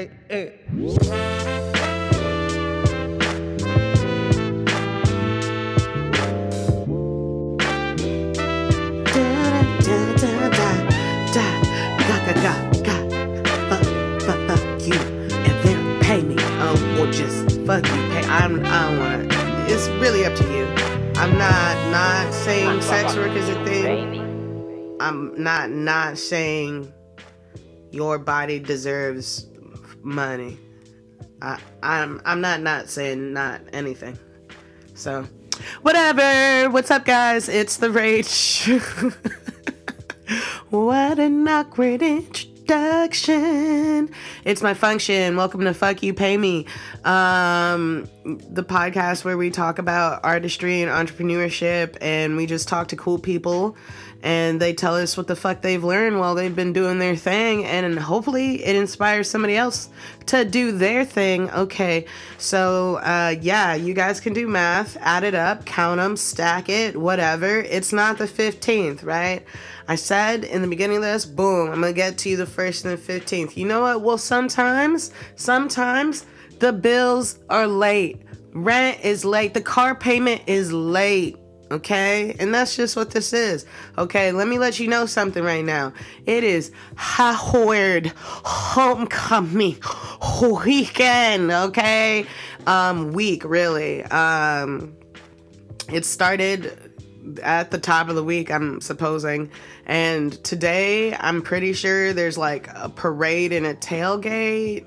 Hey, hey. Fuck you and then pay me. Oh, or just fuck you. Pay. I'm. I don't wanna. It's really up to you. I'm not not saying sex work is a thing. I'm not not saying your body deserves money. I, I'm I'm not not saying not anything. So, whatever. What's up, guys? It's the Rage. what an awkward introduction. It's my function. Welcome to Fuck You Pay Me, um, the podcast where we talk about artistry and entrepreneurship, and we just talk to cool people and they tell us what the fuck they've learned while they've been doing their thing. And hopefully it inspires somebody else to do their thing. Okay. So uh, yeah you guys can do math. Add it up. Count them stack it. Whatever. It's not the 15th right? I said in the beginning of this boom i'm gonna get to you the first and the 15th you know what? Well sometimes sometimes the bills are late. Rent is late. The car payment is late okay? And that's just what this is. Okay, let me let you know something right now. It is Howard Homecoming weekend, okay? Um week really. Um it started at the top of the week, I'm supposing. And today, I'm pretty sure there's like a parade and a tailgate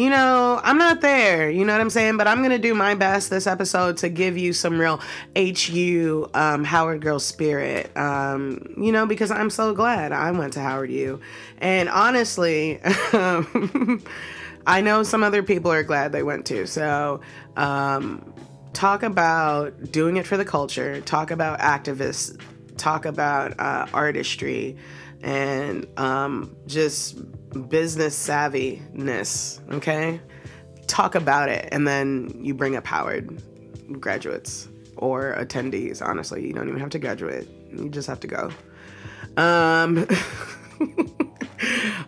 you know, I'm not there. You know what I'm saying? But I'm going to do my best this episode to give you some real HU um, Howard Girl spirit. Um, you know, because I'm so glad I went to Howard U. And honestly, I know some other people are glad they went to. So, um, talk about doing it for the culture, talk about activists, talk about uh, artistry, and um, just business savviness, okay? Talk about it and then you bring up Howard graduates or attendees, honestly. You don't even have to graduate. You just have to go. Um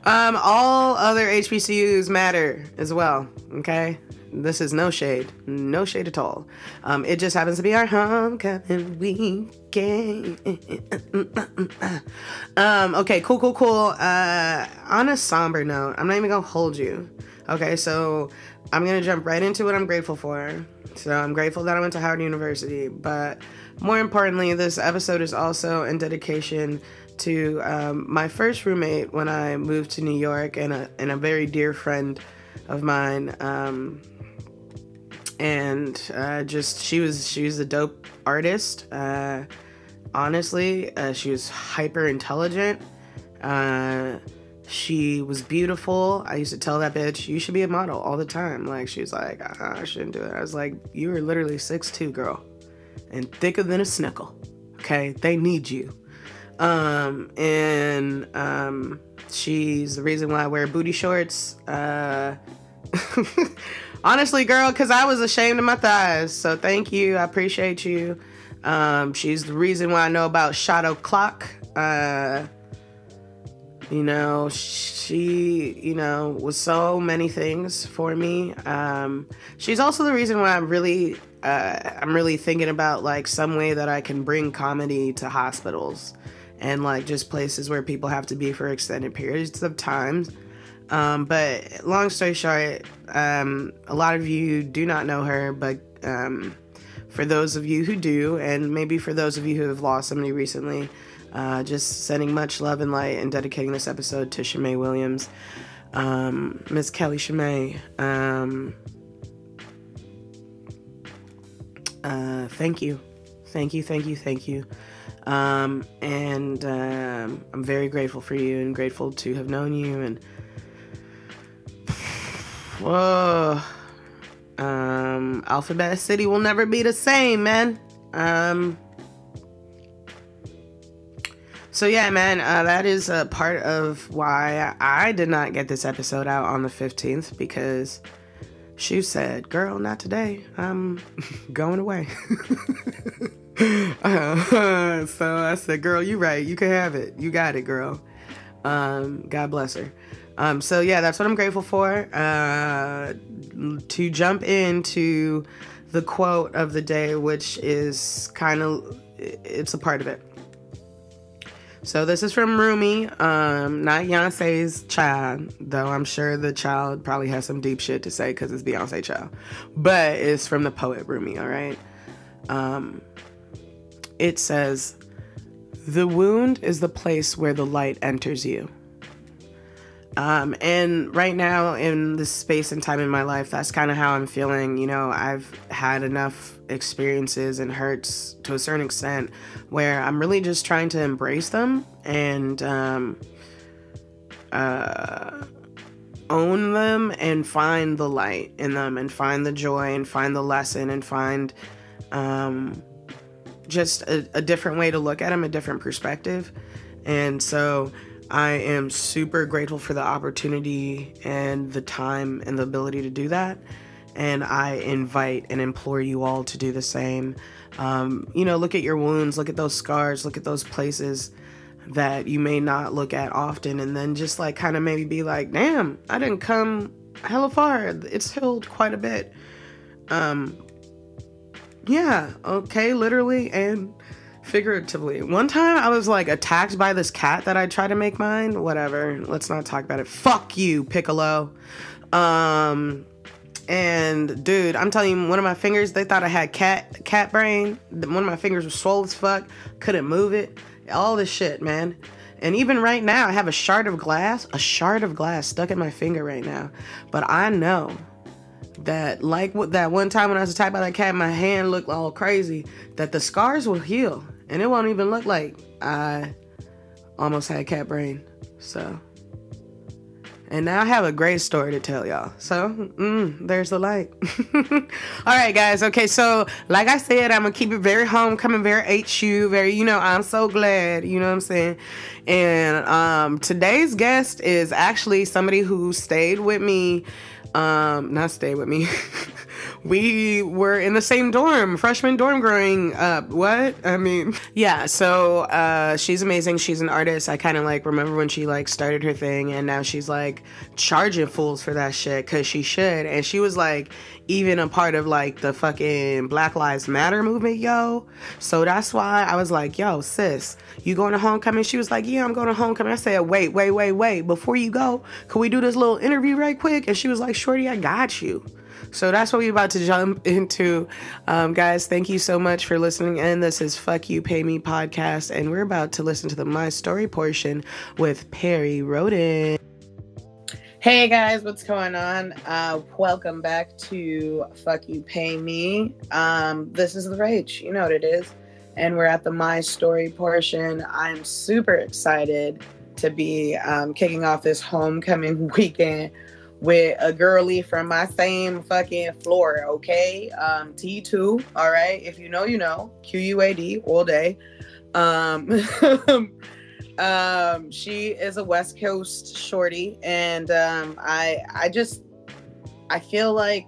um all other HBCUs matter as well, okay? This is no shade, no shade at all. Um, it just happens to be our homecoming weekend. um, okay, cool, cool, cool. Uh, on a somber note, I'm not even gonna hold you. Okay, so I'm gonna jump right into what I'm grateful for. So I'm grateful that I went to Howard University, but more importantly, this episode is also in dedication to um, my first roommate when I moved to New York and a, and a very dear friend of mine. Um, and uh, just she was she was a dope artist. Uh, honestly, uh, she was hyper intelligent. Uh, she was beautiful. I used to tell that bitch, you should be a model all the time. Like she was like, uh, I shouldn't do it. I was like, you are literally six two, girl, and thicker than a snickle. Okay, they need you. Um, and um, she's the reason why I wear booty shorts. Honestly, girl, because I was ashamed of my thighs. So thank you. I appreciate you. Um, she's the reason why I know about Shadow Clock. Uh, you know, she, you know, was so many things for me. Um, she's also the reason why I'm really, uh, I'm really thinking about like some way that I can bring comedy to hospitals and like just places where people have to be for extended periods of time. Um, but long story short, um, a lot of you do not know her, but um, for those of you who do, and maybe for those of you who have lost somebody recently, uh, just sending much love and light and dedicating this episode to Shumay Williams. Um, Miss Kelly Shumay, um, uh, thank you. Thank you, thank you, thank you. Um, and um, I'm very grateful for you and grateful to have known you and Whoa. Um, Alphabet City will never be the same, man. Um, so yeah, man, uh, that is a part of why I did not get this episode out on the 15th because she said, "Girl, not today. I'm going away." uh, so I said, "Girl, you right. You can have it. You got it, girl." Um, God bless her. Um, so yeah, that's what I'm grateful for. Uh, to jump into the quote of the day, which is kind of it's a part of it. So this is from Rumi, um, not Beyonce's child, though I'm sure the child probably has some deep shit to say because it's Beyonce child. But it's from the poet Rumi, all right? Um, it says, The wound is the place where the light enters you. Um, and right now, in this space and time in my life, that's kind of how I'm feeling. You know, I've had enough experiences and hurts to a certain extent where I'm really just trying to embrace them and um, uh, own them and find the light in them and find the joy and find the lesson and find um, just a, a different way to look at them, a different perspective. And so, I am super grateful for the opportunity and the time and the ability to do that. And I invite and implore you all to do the same. Um, you know, look at your wounds, look at those scars, look at those places that you may not look at often, and then just like kind of maybe be like, damn, I didn't come hella far. It's healed quite a bit. Um, yeah, okay, literally. And figuratively. One time I was like attacked by this cat that I tried to make mine. Whatever. Let's not talk about it. Fuck you, Piccolo. Um and dude, I'm telling you, one of my fingers, they thought I had cat cat brain. One of my fingers was swollen as fuck. Couldn't move it. All this shit, man. And even right now, I have a shard of glass, a shard of glass stuck in my finger right now. But I know that, like that one time when I was attacked by that cat, my hand looked all crazy. That the scars will heal and it won't even look like I almost had cat brain. So, and now I have a great story to tell y'all. So, mm, there's the light. All right, guys. Okay, so like I said, I'm gonna keep it very homecoming, very HU, very, you know, I'm so glad, you know what I'm saying? And um, today's guest is actually somebody who stayed with me, um, not stayed with me. we were in the same dorm, freshman dorm growing up. What? I mean, yeah, so uh, she's amazing. She's an artist. I kind of like remember when she like started her thing and now she's like charging fools for that shit because she should. And she was like even a part of like the fucking Black Lives Matter movement, yo. So that's why I was like, yo, sis, you going to homecoming? She was like, yeah, I'm going to homecoming. I said, wait, wait, wait, wait. Before you go, can we do this little interview right quick? And she was like, shorty, I got you. So that's what we're about to jump into. Um, guys, thank you so much for listening in. This is Fuck You Pay Me podcast, and we're about to listen to the My Story portion with Perri Rhoden. Hey guys, what's going on? Uh, welcome back to Fuck You Pay Me. Um, this is the Rage, you know what it is. And we're at the My Story portion. I'm super excited to be um, kicking off this homecoming weekend with a girly from my same fucking floor, okay? Um, T2, all right? If you know, you know. Q-U-A-D all day. Um, um, she is a West Coast shorty, and um, I I just I feel like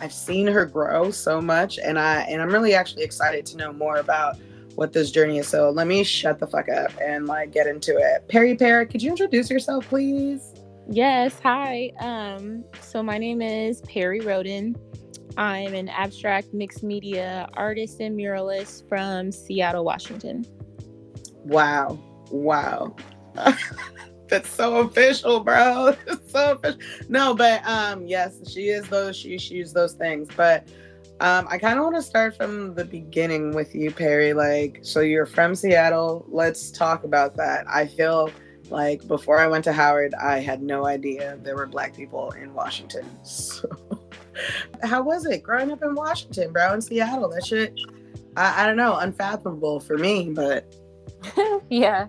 I've seen her grow so much, and I and I'm really actually excited to know more about what this journey is. So let me shut the fuck up and like get into it. Perri Perri, could you introduce yourself, please? Yes, hi. Um, so my name is Perri Rhoden. I'm an abstract mixed media artist and muralist from Seattle, Washington. Wow. Wow. That's so official, bro. That's so official. No, but um, yes, she is those she she's those things. But um, I kind of want to start from the beginning with you, Perri. Like, so you're from Seattle. Let's talk about that. I feel like before I went to Howard, I had no idea there were black people in Washington. So how was it growing up in Washington, bro, in Seattle? That shit I, I don't know, unfathomable for me, but yeah.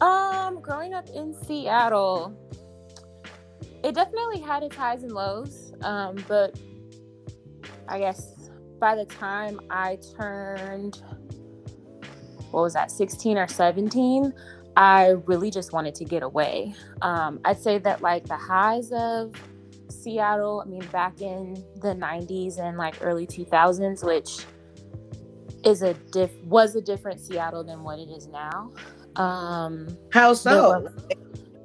Um, growing up in Seattle, it definitely had its highs and lows. Um, but I guess by the time I turned what was that, 16 or 17, I really just wanted to get away. Um, I'd say that like the highs of Seattle, I mean, back in the 90s and like early 2000s, which is a diff was a different Seattle than what it is now. Um, How so?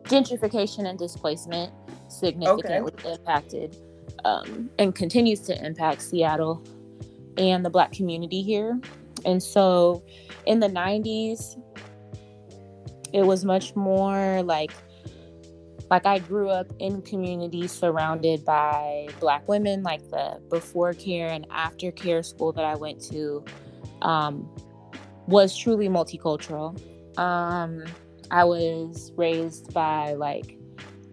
gentrification and displacement significantly okay. impacted um, and continues to impact Seattle and the Black community here. And so in the 90s, it was much more like like I grew up in communities surrounded by black women, like the before care and after care school that I went to um, was truly multicultural. Um, I was raised by like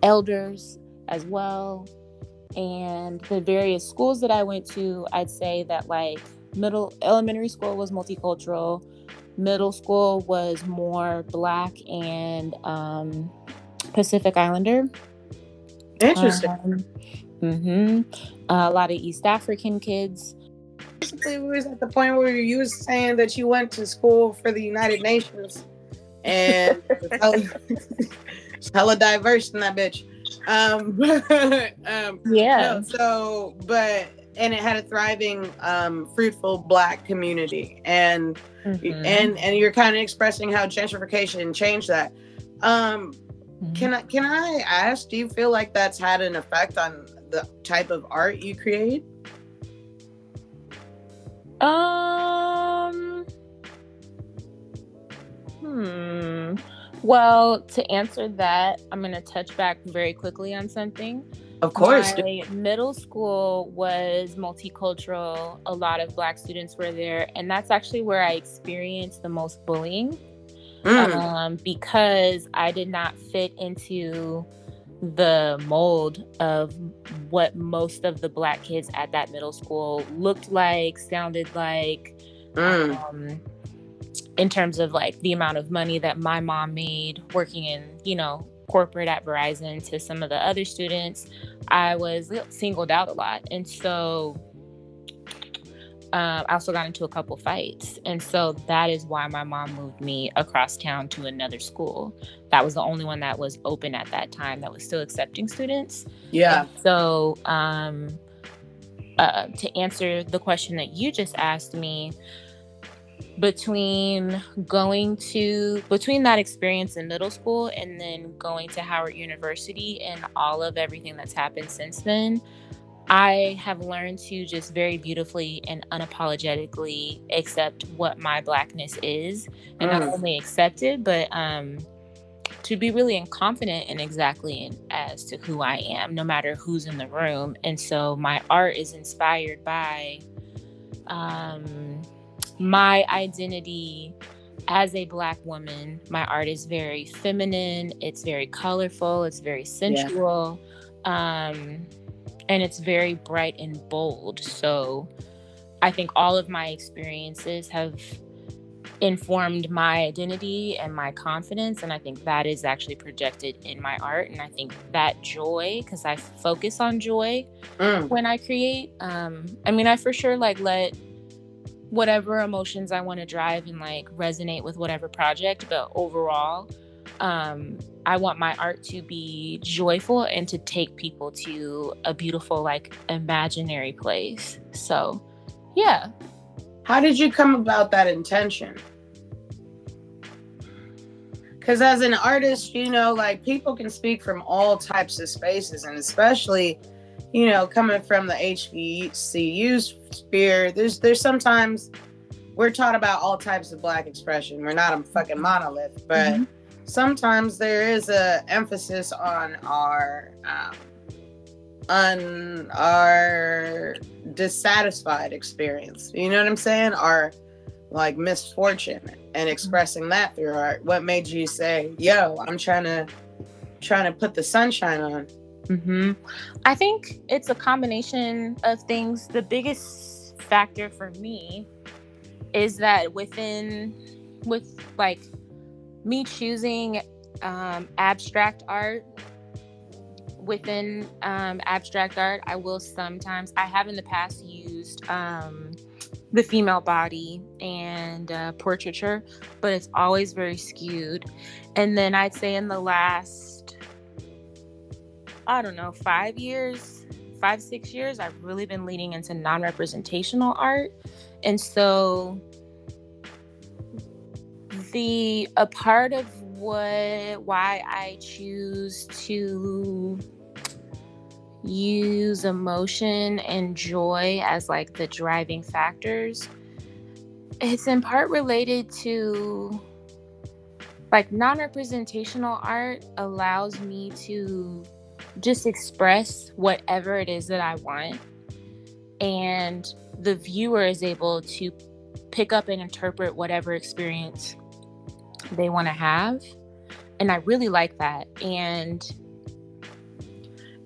elders as well. And the various schools that I went to, I'd say that like middle elementary school was multicultural, middle school was more black and um, Pacific Islander. Interesting. Um, mm-hmm. Uh, a lot of East African kids. Basically, we was at the point where you was saying that you went to school for the United Nations, and hella, diverse in that bitch. Um, um, yeah. No, so, but and it had a thriving, um, fruitful Black community, and mm-hmm. and and you're kind of expressing how gentrification changed that. Um, Mm-hmm. Can I can I ask? Do you feel like that's had an effect on the type of art you create? Um. Hmm. Well, to answer that, I'm going to touch back very quickly on something. Of course. My middle school was multicultural. A lot of black students were there, and that's actually where I experienced the most bullying mm. um, because I did not fit into the mold of what most of the black kids at that middle school looked like, sounded like, mm. um, in terms of like the amount of money that my mom made working in, you know, corporate at Verizon to some of the other students. I was singled out a lot. And so um, I also got into a couple fights. And so that is why my mom moved me across town to another school. That was the only one that was open at that time that was still accepting students. Yeah. And so um, uh, to answer the question that you just asked me, between going to between that experience in middle school and then going to Howard University and all of everything that's happened since then, I have learned to just very beautifully and unapologetically accept what my blackness is, and mm. not only accept it, but um, to be really confident in exactly in, as to who I am, no matter who's in the room. And so my art is inspired by um, my identity as a black woman. My art is very feminine. It's very colorful. It's very sensual. Yeah. Um, and it's very bright and bold. So I think all of my experiences have informed my identity and my confidence and i think that is actually projected in my art and i think that joy because i focus on joy mm. when i create um i mean i for sure like let whatever emotions i want to drive and like resonate with whatever project but overall um, I want my art to be joyful and to take people to a beautiful, like, imaginary place. So, yeah. How did you come about that intention? Because as an artist, you know, like people can speak from all types of spaces, and especially, you know, coming from the HBCU sphere, there's there's sometimes we're taught about all types of black expression. We're not a fucking monolith, but mm-hmm sometimes there is a emphasis on our um, on our dissatisfied experience. You know what I'm saying? Our like misfortune and expressing that through art. What made you say, "Yo, I'm trying to trying to put the sunshine on"? Mm-hmm. I think it's a combination of things. The biggest factor for me is that within with like me choosing um, abstract art within um, abstract art i will sometimes i have in the past used um, the female body and uh, portraiture but it's always very skewed and then i'd say in the last i don't know five years five six years i've really been leaning into non-representational art. And so the a part of what why I choose to use emotion and joy as like the driving factors, it's in part related to like non-representational art allows me to just express whatever it is that I want. And the viewer is able to pick up and interpret whatever experience they want to have. And I really like that. And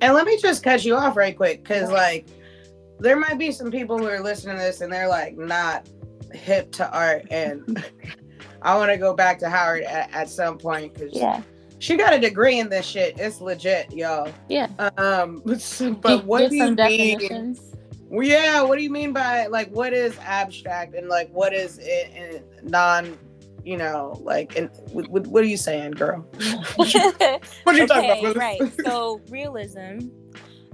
and let me just cut you off right quick because like there might be some people who are listening to this and they're like not hip to art. And I want to go back to Howard at, at some point because yeah she got a degree in this shit. It's legit, y'all. Yeah. Um, but what do you mean? Yeah, what do you mean by like what is abstract and like what is it in non, you know, like and what, what are you saying, girl? what you, what you okay, talking about? right. So realism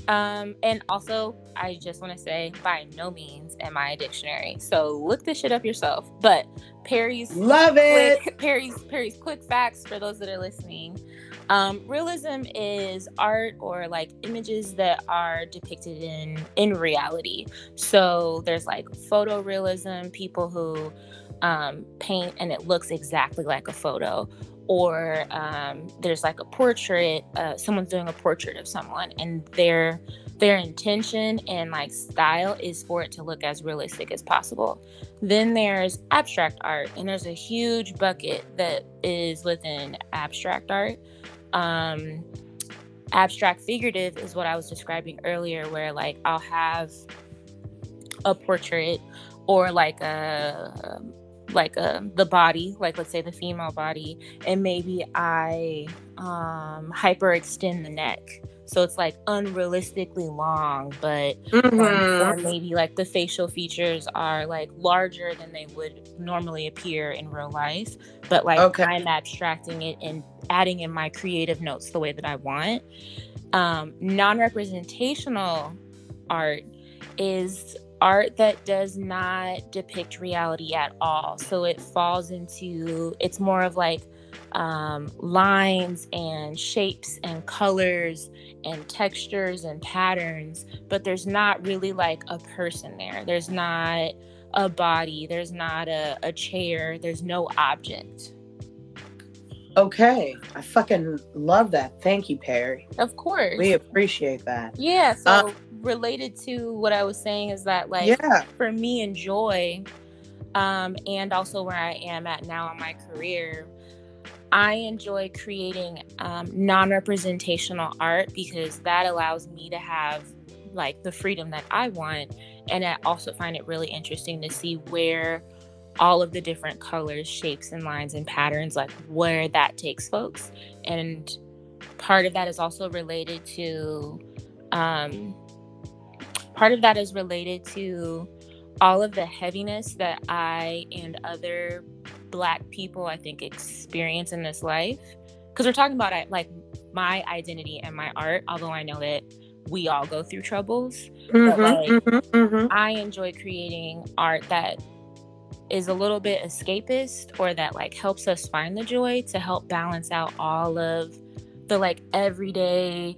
um, and also, I just want to say, by no means am I a dictionary. So look this shit up yourself. But Perri's love it. Quick, Perri's Perri's quick facts for those that are listening. Um, realism is art or like images that are depicted in in reality. So there's like photorealism, people who um, paint and it looks exactly like a photo, or um, there's like a portrait uh, someone's doing a portrait of someone and their their intention and like style is for it to look as realistic as possible. Then there's abstract art and there's a huge bucket that is within abstract art. Um, abstract figurative is what i was describing earlier where like i'll have a portrait or like a like uh, the body, like let's say the female body, and maybe I um, hyperextend the neck. So it's like unrealistically long, but mm-hmm. or maybe like the facial features are like larger than they would normally appear in real life. But like okay. I'm abstracting it and adding in my creative notes the way that I want. Um, non representational art is art that does not depict reality at all. So it falls into, it's more of like um, lines and shapes and colors and textures and patterns, but there's not really like a person there. There's not a body, there's not a, a chair, there's no object. Okay. I fucking love that. Thank you, Perri. Of course. We appreciate that. Yeah. So um, related to what I was saying is that like yeah. for me and joy, um, and also where I am at now in my career, I enjoy creating um, non-representational art because that allows me to have like the freedom that I want, and I also find it really interesting to see where all of the different colors, shapes, and lines and patterns, like where that takes folks. And part of that is also related to um, part of that is related to all of the heaviness that I and other Black people, I think, experience in this life. Because we're talking about like my identity and my art, although I know that we all go through troubles. Mm-hmm, but like, mm-hmm, mm-hmm. I enjoy creating art that is a little bit escapist or that like helps us find the joy to help balance out all of the like everyday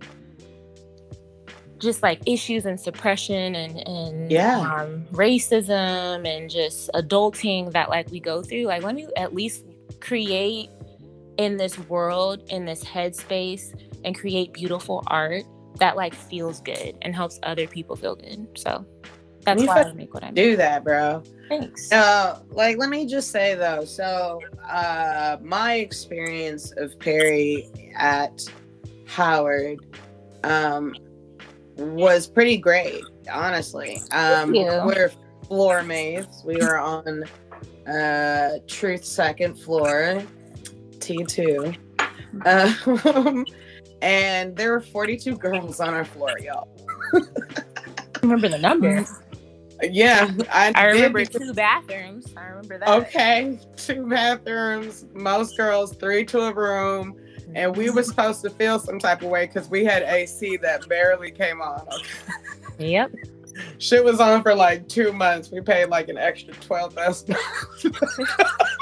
just like issues and suppression and and yeah. um, racism and just adulting that like we go through like let me at least create in this world in this headspace and create beautiful art that like feels good and helps other people feel good. So that's why I make what I do that bro. Thanks. Uh like let me just say though so uh my experience of perri at howard um was pretty great, honestly. Um, we're floor mates. We were on uh, Truth second floor, T2. Um, and there were 42 girls on our floor, y'all. remember the numbers. Yeah, I, I remember two bathrooms. I remember that. Okay, two bathrooms, most girls, three to a room and we were supposed to feel some type of way because we had AC that barely came on. yep. Shit was on for like two months. We paid like an extra twelve thousand.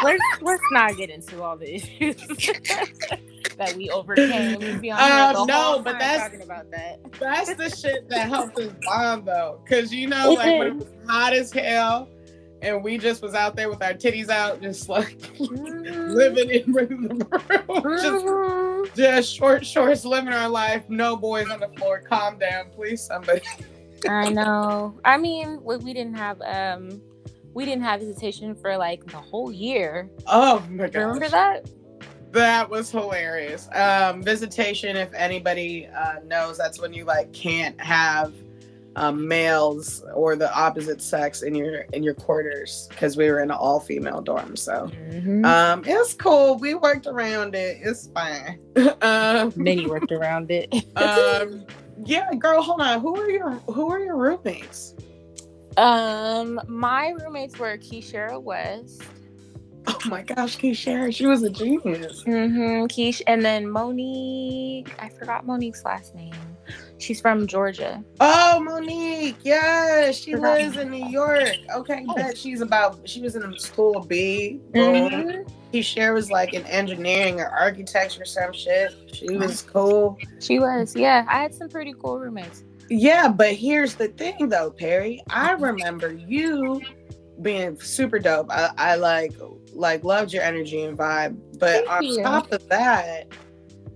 let's let's not get into all the issues that we overcame. We be on Um, no, but that's- talking about that. That's the shit that helped us bond though. Cause you know, like when it was hot as hell and we just was out there with our titties out, just like living in the room. just Mhm. just short shorts living our life. No boys on the floor. Calm down, please, somebody. I know. I mean, we, we didn't have um, we didn't have visitation for like the whole year. Oh my god. Remember that? That was hilarious. Um, visitation, if anybody uh, knows, that's when you like can't have um, males or the opposite sex in your in your quarters because we were in an all female dorm. So Mm-hmm. um, it's cool. We worked around it. It's fine. um, Many worked around it. um, yeah, girl, hold on. Who are your Who are your roommates? um, my roommates were Keishara West, Oh my gosh, Keisha, she was a genius. mm-hmm, Keish, and then Monique. I forgot Monique's last name. She's from Georgia. Oh, Monique. Yeah, she lives in New York. Okay, Oh. bet she's about, she was in a school B. Boom. Mhm. Keisha was like in engineering or architecture or some shit. She was cool. She was. Yeah, I had some pretty cool roommates. Yeah, but here's the thing though, Perri. I remember you being super dope. I, I like like loved your energy and vibe. But Thank on you. top of that,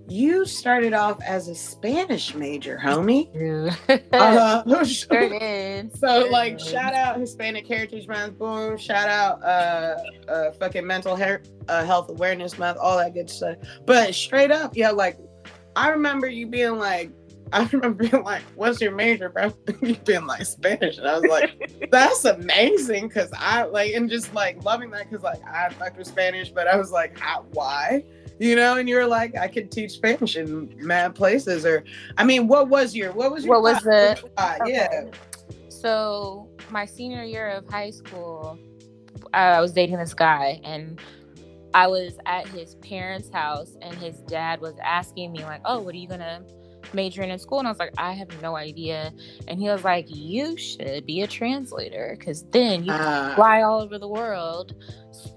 you started off as a Spanish major, homie. Uh, sure did. So Sure like did. shout out Hispanic Heritage Month, boom! Shout out uh, uh fucking mental uh, health awareness month, all that good stuff. But straight up, yeah, like I remember you being like, I remember being like, "What's your major, bro?" you being like Spanish, and I was like, "That's amazing," because I like and just like loving that because like I fucked with Spanish, but I was like, How, "Why?" You know, and you're like, "I could teach Spanish in mad places," or I mean, what was your what was your What was thought? the- Uh, yeah. So my senior year of high school, I was dating this guy, and I was at his parents' house, and his dad was asking me like, "Oh, what are you gonna major in in school?" And I was like, "I have no idea." And he was like, "You should be a translator, because then you Uh, fly all over the world."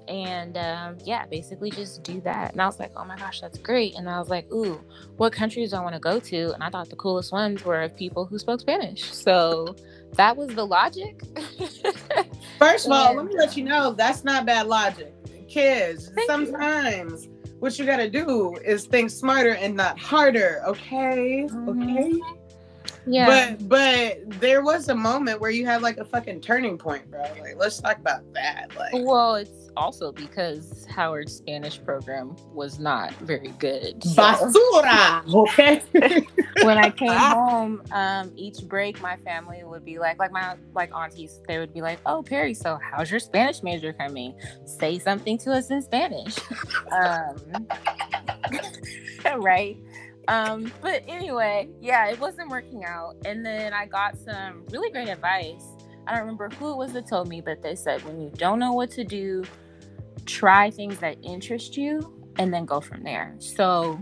And um, yeah, basically just do that. And I was like, oh my gosh, that's great. And I was like, ooh, what countries do I want to go to? And I thought the coolest ones were of people who spoke Spanish. So that was the logic. First of all, And- let me let you know that's not bad logic. Kids, sometimes. you. What you gotta do is think smarter and not harder, okay? Mhm. Okay. Yeah. But but there was a moment where you had like a fucking turning point, bro. Like let's talk about that. Like well, it's also because Howard's Spanish program was not very good. So basura. Okay. when I came home, um, each break my family would be like, like my like aunties, they would be like, "Oh, Perri, so how's your Spanish major coming? Say something to us in Spanish." um, right. Um, but anyway, yeah, it wasn't working out, and then I got some really great advice. I don't remember who it was that told me, but they said when you don't know what to do, try things that interest you, and then go from there. So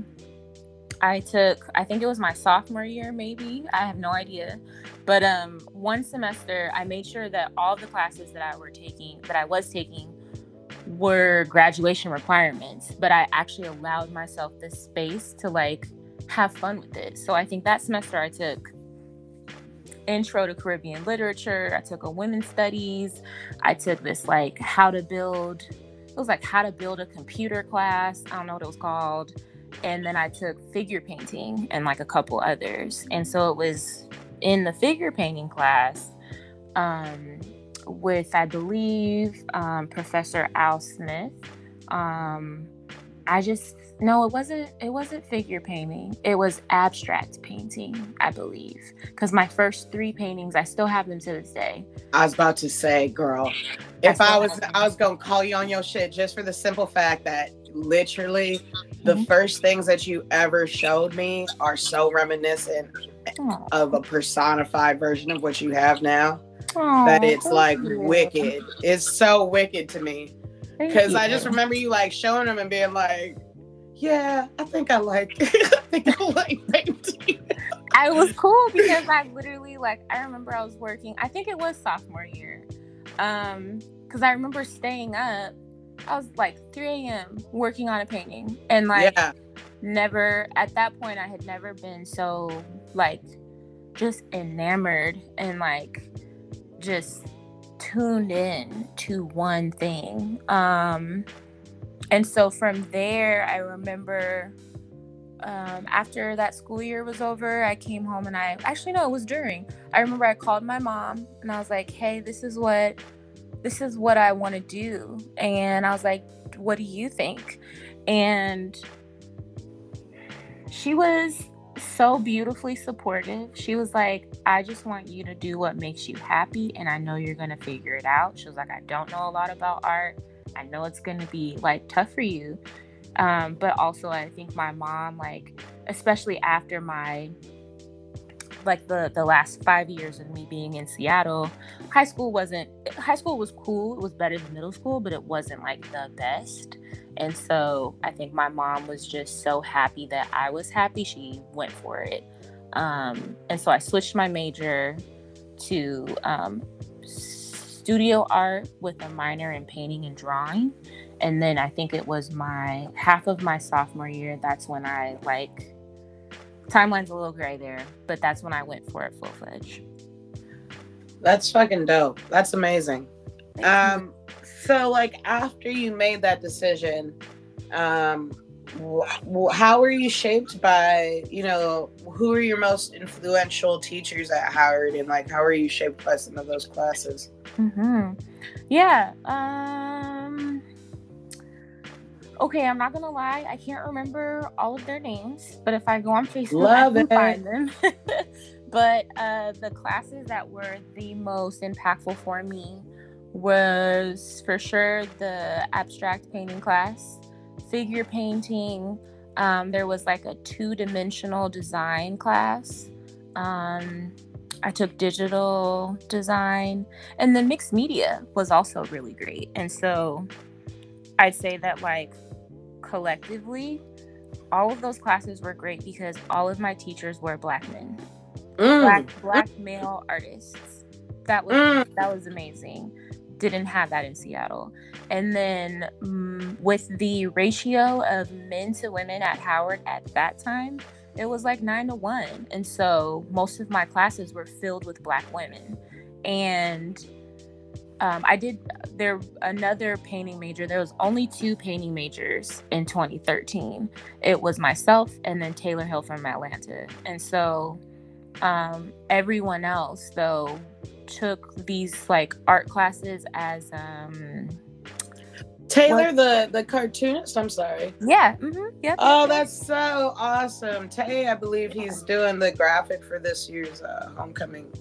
I took, I think it was my sophomore year, maybe. I have no idea. But um, one semester, I made sure that all the classes that I were taking, that I was taking, were graduation requirements. But I actually allowed myself the space to like have fun with it. So I think that semester I took intro to Caribbean literature. I took a women's studies. I took this like how to build. It was like how to build a computer class. I don't know what it was called and then I took figure painting and like a couple others. And so it was in the figure painting class um, with, I believe, um, Professor Al Smith. Um, I just no, it wasn't. It wasn't figure painting. It was abstract painting, I believe. Because my first three paintings, I still have them to this day. I was about to say, girl, if I still was. I was gonna call you on your shit just for the simple fact that literally the Mhm. first things that you ever showed me are so reminiscent Aw. of a personified version of what you have now Aw, that it's like you. wicked. It's so wicked to me because I just remember you like showing them and being like, "Yeah, I think I like, I think I like painting." I was cool because I literally like I remember I was working. I think it was sophomore year, um, because I remember staying up. I was like 3 a.m. working on a painting, and like yeah. never at that point I had never been so like just enamored and like just tuned in to one thing. Um, and so from there, I remember um, after that school year was over, I came home and I actually no, it was during. I remember I called my mom and I was like, "Hey, this is what this is what I want to do," and I was like, "What do you think?" And she was so beautifully supportive. She was like, I just want you to do what makes you happy, and I know you're going to figure it out. She was like, I don't know a lot about art. I know it's going to be like tough for you. Um, but also, I think my mom, like, especially after my like the the last five years of me being in Seattle, high school wasn't high school was cool. It was better than middle school, but it wasn't like the best. And so I think my mom was just so happy that I was happy, she went for it. Um, and so I switched my major to um, studio art with a minor in painting and drawing. And then I think it was my half of my sophomore year, that's when I like, timeline's a little gray there, but that's when I went for it full fledged. That's fucking dope. That's amazing. Um, so like after you made that decision um how were you shaped by you know who are your most influential teachers at howard and like how are you shaped by some of those classes mm-hmm. yeah um okay i'm not gonna lie i can't remember all of their names but if i go on facebook Love i can it. find them but uh the classes that were the most impactful for me was for sure the abstract painting class, figure painting. Um, there was like a two dimensional design class. Um, I took digital design, and then mixed media was also really great. And so I'd say that, like, collectively, all of those classes were great because all of my teachers were black men, mm. black, black male artists. That was mm. that was amazing didn't have that in Seattle. And then um, with the ratio of men to women at Howard at that time, it was like nine to one. And so most of my classes were filled with Black women. And um, I did there another painting major. There was only two painting majors in 2013. It was myself and then Taylor Hill from Atlanta. And so um, everyone else, though, took these like art classes as um Taylor, what? the the cartoonist. I'm sorry. Yeah. Mm-hmm. Yep, oh, that's so awesome. Tay, I believe he's doing the graphic for this year's uh, homecoming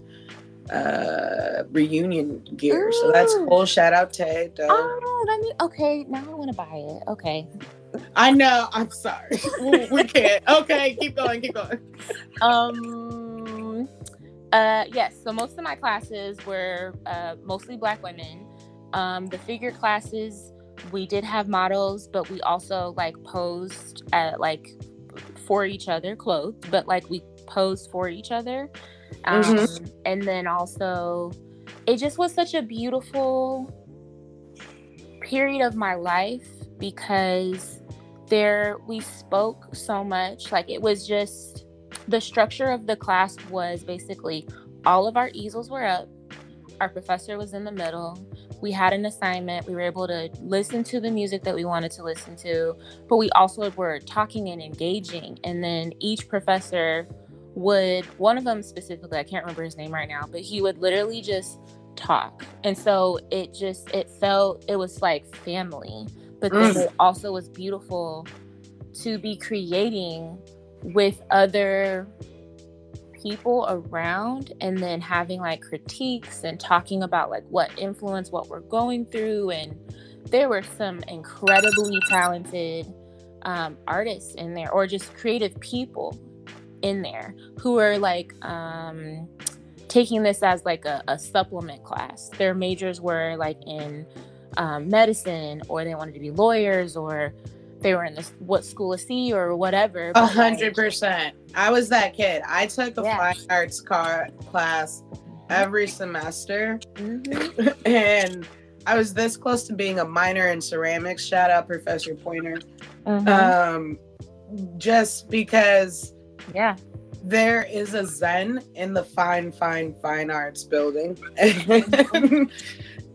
uh reunion gear. Ooh. So that's cool. Shout out Tay. Dope. Oh, let me. Okay, now I want to buy it. Okay. I know. I'm sorry. we can't. Okay, keep going. Keep going. Um. Uh, yes. So most of my classes were uh, mostly Black women. Um, the figure classes, we did have models, but we also like posed at like for each other, clothed, but like we posed for each other. Um, mm-hmm. And then also, it just was such a beautiful period of my life because there we spoke so much. Like it was just the structure of the class was basically all of our easels were up, our professor was in the middle. We had an assignment. We were able to listen to the music that we wanted to listen to, but we also were talking and engaging. And then each professor would, one of them specifically, I can't remember his name right now, but he would literally just talk. And so it just, it felt, it was like family. But then mm. it also was beautiful to be creating with other people around and then having like critiques and talking about like what influence what we're going through. And there were some incredibly talented um, artists in there or just creative people in there who are like um, taking this as like a, a, supplement class. Their majors were like in um, medicine or they wanted to be lawyers or they were in this what school of C or whatever. A hundred percent. I was that kid. I took a Yeah. fine arts car class every semester, mhm. and I was this close to being a minor in ceramics. Shout out Professor Pointer. Mhm. Um, just because yeah. there is a zen in the fine, fine, fine arts building.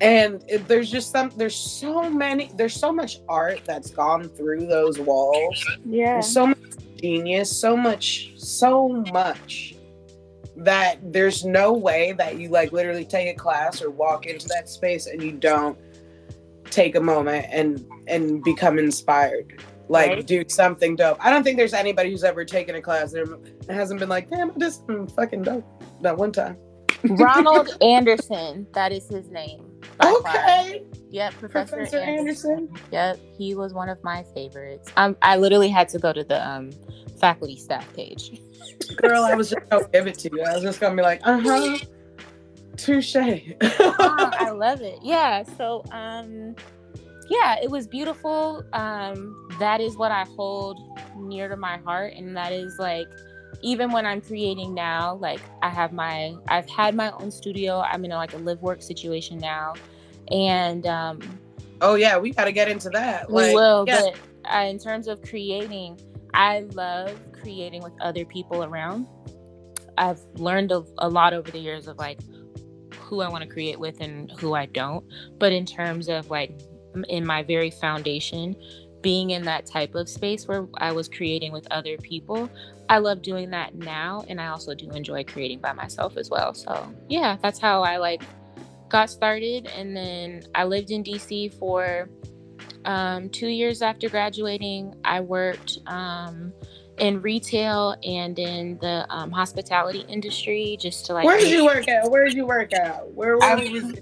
and it, there's just some there's so many there's so much art that's gone through those walls Yeah. there's so much genius so much so much that there's no way that you like literally take a class or walk into that space and you don't take a moment and and become inspired like Right. do something dope i don't think there's anybody who's ever taken a class that hasn't been like damn this is mm, fucking dope that one time Ronald Anderson, that is his name. Far. okay Yep, Professor, professor Anderson. anderson Yep, he was one of my favorites. Um, I literally had to go to the um faculty staff page. girl i was just gonna give it to you i was just gonna be like uh-huh touche Oh, I love it. Yeah. So, um, yeah, it was beautiful. Um, that is what I hold near to my heart, and that is like, even when I'm creating now, like I have my, I've had my own studio. I'm in a, like a live work situation now, and um, oh yeah we gotta get into that we like will. yes, But uh, in terms of creating, I love creating with other people around. I've learned a, a lot over the years of like who I want to create with and who I don't. But in terms of like in my very foundation, being in that type of space where I was creating with other people, I love doing that now. And I also do enjoy creating by myself as well. So yeah, that's how I like got started. And then I lived in DC for um, two years after graduating. I worked um, in retail and in the um, hospitality industry just to like where did you work at where did you work at where, where I- was?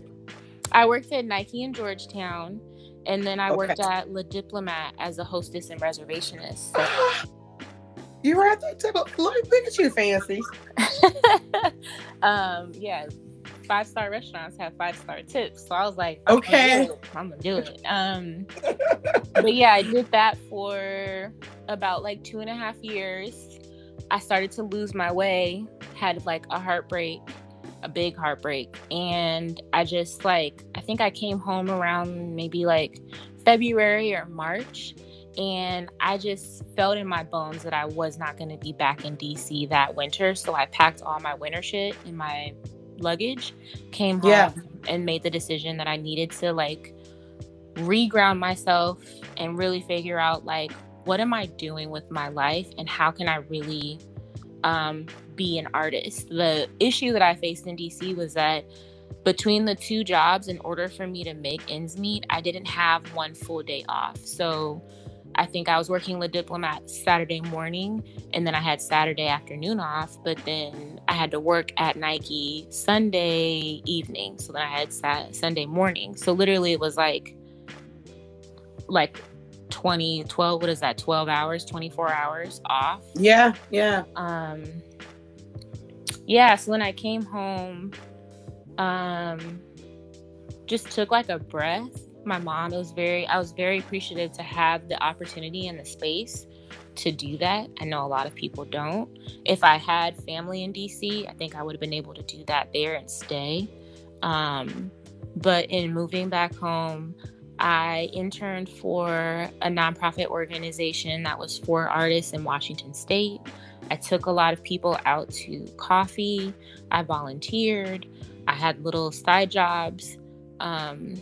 I worked at Nike in Georgetown, and then I worked at Le Diplomate as a hostess and reservationist. So- you were at that table look, look at you fancy um, yeah, five star restaurants have five star tips, so I was like, Okay. I'm gonna do it. Um, but yeah, I did that for about like two and a half years. I started to lose my way, had like a heartbreak, a big heartbreak, and I just like I think I came home around maybe like February or March. And I just felt in my bones that I was not going to be back in DC that winter. So I packed all my winter shit in my luggage, came home, Yeah. and made the decision that I needed to like reground myself and really figure out like what am I doing with my life and how can I really um, be an artist. The issue that I faced in DC was that between the two jobs, in order for me to make ends meet, I didn't have one full day off. So I think I was working the Diplomate Saturday morning and then I had Saturday afternoon off, but then I had to work at Nike Sunday evening. So then I had Sat- Sunday morning. So literally it was like like 20 12 what is that 12 hours 24 hours off yeah yeah um yeah so when i came home um just took like a breath. My mom was very i was very appreciative to have the opportunity and the space to do that. I know a lot of people don't. If i had family in dc i think i would have been able to do that there and stay. Um but in moving back home I interned for a nonprofit organization that was for artists in Washington State. I took a lot of people out to coffee. I volunteered. I had little side jobs. Um,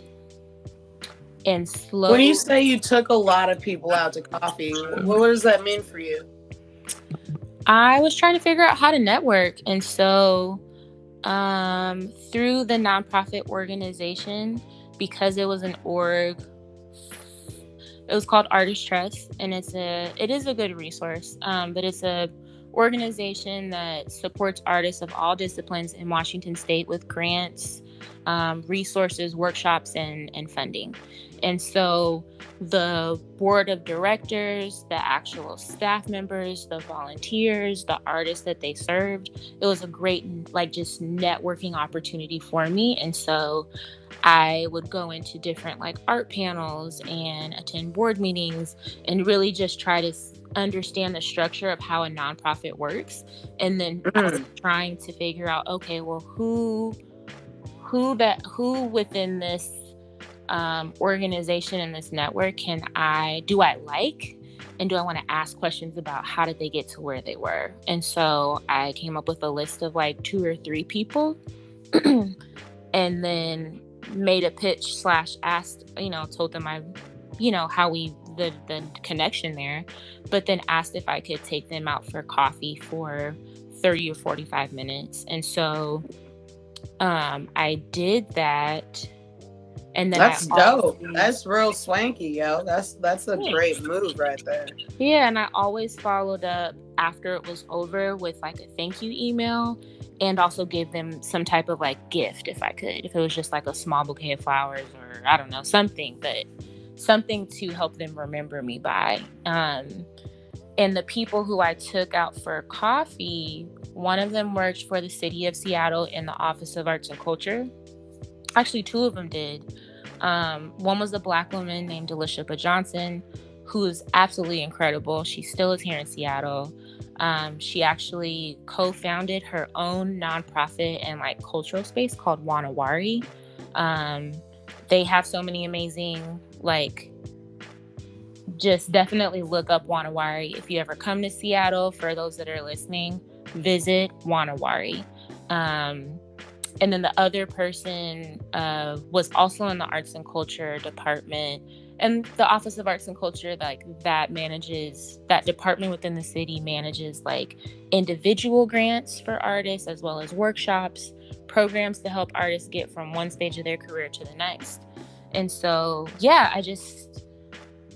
and slowly, when you say you took a lot of people out to coffee what, what does that mean for you I was trying to figure out how to network. And so, um, through the nonprofit organization, because it was an org, it was called Artist Trust, and it's a it is a good resource. Um, but it's a organization that supports artists of all disciplines in Washington State with grants, um, resources, workshops, and and funding. And so the board of directors, the actual staff members, the volunteers, the artists that they served. It was a great, like, just networking opportunity for me. And so I would go into different like art panels and attend board meetings and really just try to understand the structure of how a nonprofit works and then mm-hmm. trying to figure out okay well who who that who within this um, organization and this network can i do i like? And do i want to ask questions about how did they get to where they were? And so i came up with a list of like two or three people and then made a pitch slash asked you know told them i you know how we the the connection there but then asked if i could take them out for coffee for 30 or 45 minutes. And so um i did that and then that's dope. that's real swanky yo. That's that's a great move right there. Yeah and i always followed up after it was over with like a thank you email and also give them some type of like gift if i could if it was just like a small bouquet of flowers or i don't know something but something to help them remember me by. Um, and the people who I took out for coffee, one of them worked for the city of Seattle in the Office of Arts and Culture. Actually, two of them did. Um, one was a black woman named B. Johnson, who is absolutely incredible. She still is here in Seattle. Um, she actually co-founded her own nonprofit and like cultural space called Wa Na Wari. Um, they have so many amazing like just definitely look up Wa Na Wari. If you ever come to Seattle, for those that are listening, visit Wa Na Wari. Um, and then the other person uh, was also in the arts and culture department and the office of arts and culture like that manages that department within the city manages like individual grants for artists as well as workshops programs to help artists get from one stage of their career to the next and so, yeah, I just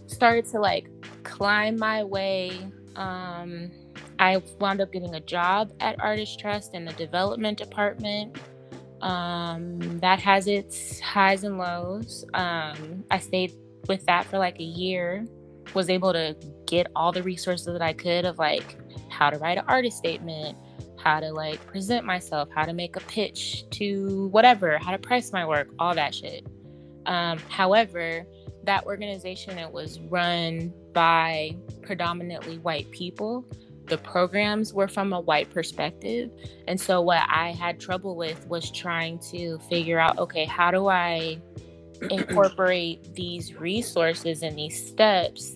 started to like climb my way. Um, I wound up getting a job at Artist Trust in the development department. Um, that has its highs and lows. Um, I stayed with that for like a year, was able to get all the resources that I could of like how to write an artist statement, how to like present myself, how to make a pitch to whatever, how to price my work, all that shit. Um, however, that organization it was run by predominantly white people. The programs were from a white perspective. And so what I had trouble with was trying to figure out okay, how do I incorporate these resources and these steps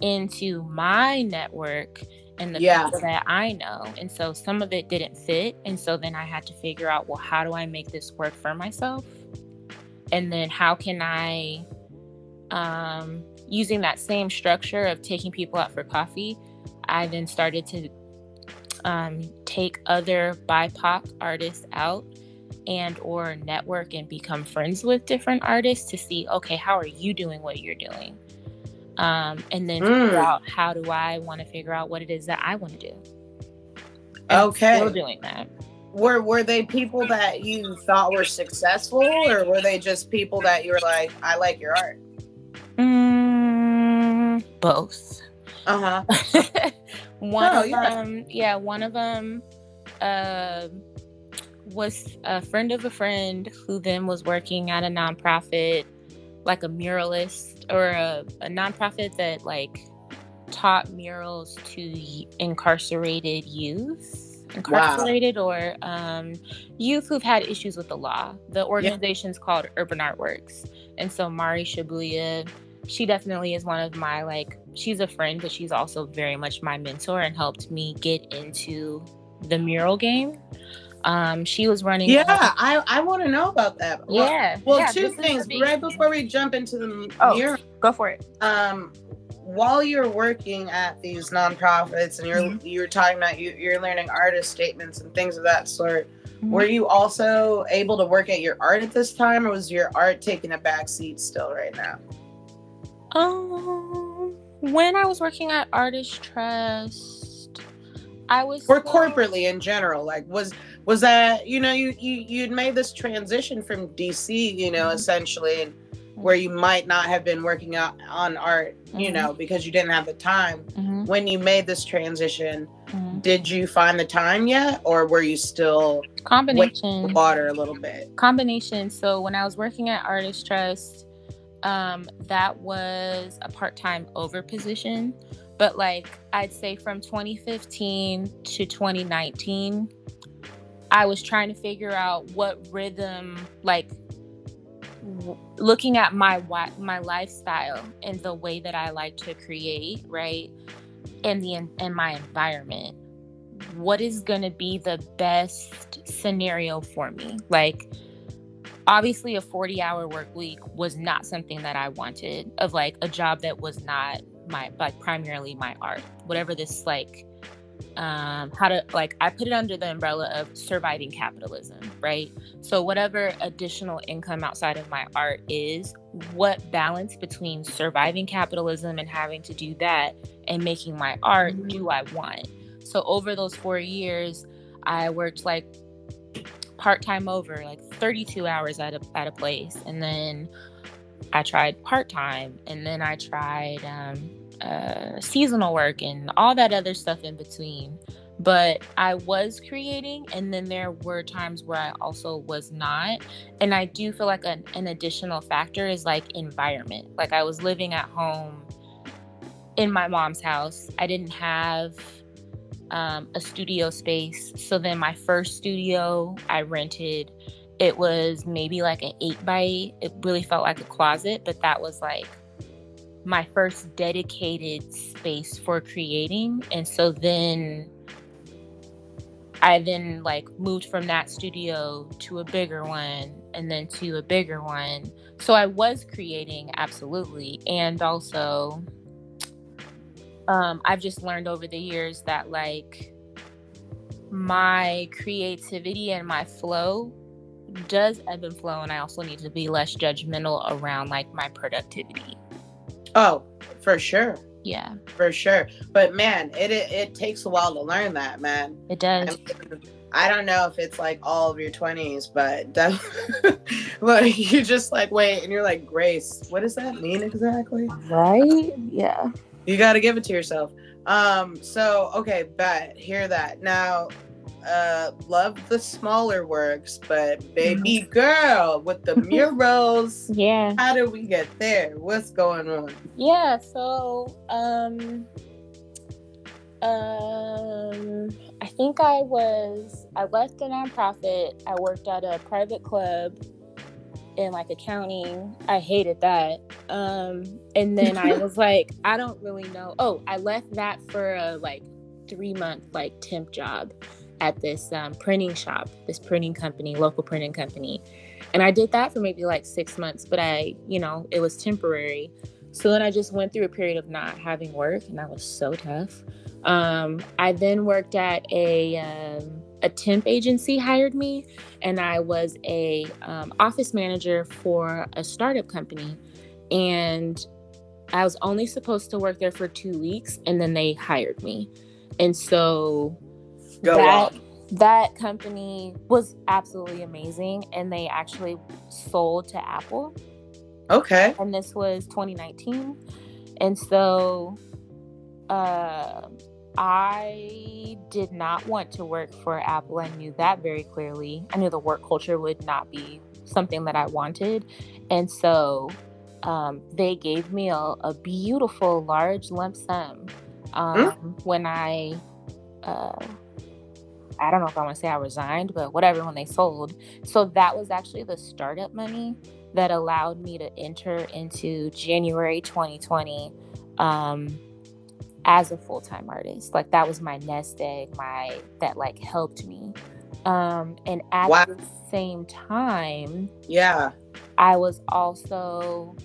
into my network and the yeah. people that I know. And so some of it didn't fit. And so then I had to figure out, well, how do I make this work for myself? and then how can i um, using that same structure of taking people out for coffee i then started to um, take other bipoc artists out and or network and become friends with different artists to see okay how are you doing what you're doing? Um, and then mm. figure out how do i want to figure out what it is that i want to do. And okay. still doing that. Were were they people that you thought were successful or were they just people that you were like i like your art mm, both. Uh-huh one oh, of yeah. them yeah one of them uh, was a friend of a friend who then was working at a nonprofit like a muralist or a, a nonprofit that like taught murals to incarcerated youth incarcerated wow. or um, youth who've had issues with the law. The organization's yeah. called Urban Artworks. And so Mari Shibuya, she definitely is one of my like she's a friend, but she's also very much my mentor and helped me get into the mural game. Um, she was running. Yeah, I, I want to know about that. Well, yeah. Well, yeah, two things. Right before we jump into the oh, mural, go for it. Um, while you're working at these nonprofits and you're mm-hmm. you're talking about you, you're learning artist statements and things of that sort mm-hmm. were you also able to work at your art at this time or was your art taking a back seat still right now um when i was working at artist trust i was or corporately in general like was was that you know you you you'd made this transition from dc you know mm-hmm. essentially and where you might not have been working out on art, you Mhm. know, because you didn't have the time. Mhm, When you made this transition, mhm. did you find the time yet, or were you still Combination. water a little bit? combination. So when I was working at Artist Trust, um, that was a part-time over position. But like I'd say from 2015 to 2019, I was trying to figure out what rhythm, like w- looking at my my lifestyle and the way that I like to create, right, and the and my environment. What is going to be the best scenario for me? Like obviously a 40 hour work week was not something that I wanted of like a job that was not my like primarily my art. Whatever this like um how to like I put it under the umbrella of surviving capitalism, right? So whatever additional income outside of my art is, what balance between surviving capitalism and having to do that and making my art do I want? So over those 4 years, I worked like part-time over like 32 hours at a, at a place. And then i tried part-time and then i tried um, uh, seasonal work and all that other stuff in between. But i was creating and then there were times where i also was not. And i do feel like an, an additional factor is like environment. Like i was living at home in my mom's house. I didn't have um, a studio space. So then my first studio I rented, it was maybe like an eight by eight. It really felt like a closet, but that was like my first dedicated space for creating. And so then I then like moved from that studio to a bigger one and then to a bigger one. So I was creating absolutely. And also um, I've just learned over the years that like my creativity and my flow does ebb and flow, and I also need to be less judgmental around like my productivity. Oh, for sure, Yeah, for sure. But man, it it, it takes a while to learn that, man. it I, does. mean, I don't know if it's like all of your twenties, but that, like you just like wait and you're like Grace. What does that mean exactly? Right? Yeah. You got to give it to yourself. Um. So okay, bet hear that now. Uh, love the smaller works, but baby girl with the murals. Yeah. How did we get there? What's going on? Yeah. So, um, um, I think I was, I left a nonprofit. I worked at a private club in like accounting. I hated that. Um, and then I was like, I don't really know. Oh, I left that for a like three month like temp job at this um, printing shop, this printing company, local printing company. And I did that for maybe like six months, but I, you know, it was temporary. So then I just went through a period of not having work, and that was so tough. Um, I then worked at a um, a temp agency hired me, and I was a um, office manager for a startup company, and I was only supposed to work there for two weeks, and then they hired me, and so Go that on. that company was absolutely amazing, and they actually sold to Apple Okay. and this was 2019 and so uh, i did not want to work for apple. I knew that very clearly. I knew the work culture would not be something that i wanted. And so um, they gave me a, a beautiful large lump sum um, when i uh, I don't know if I want to say I resigned, but whatever, when they sold. So that was actually the startup money that allowed me to enter into January 2020 um, as a full time artist. Like that was my nest egg, my that like helped me. Um, and at Wow. the same time, Yeah. I was also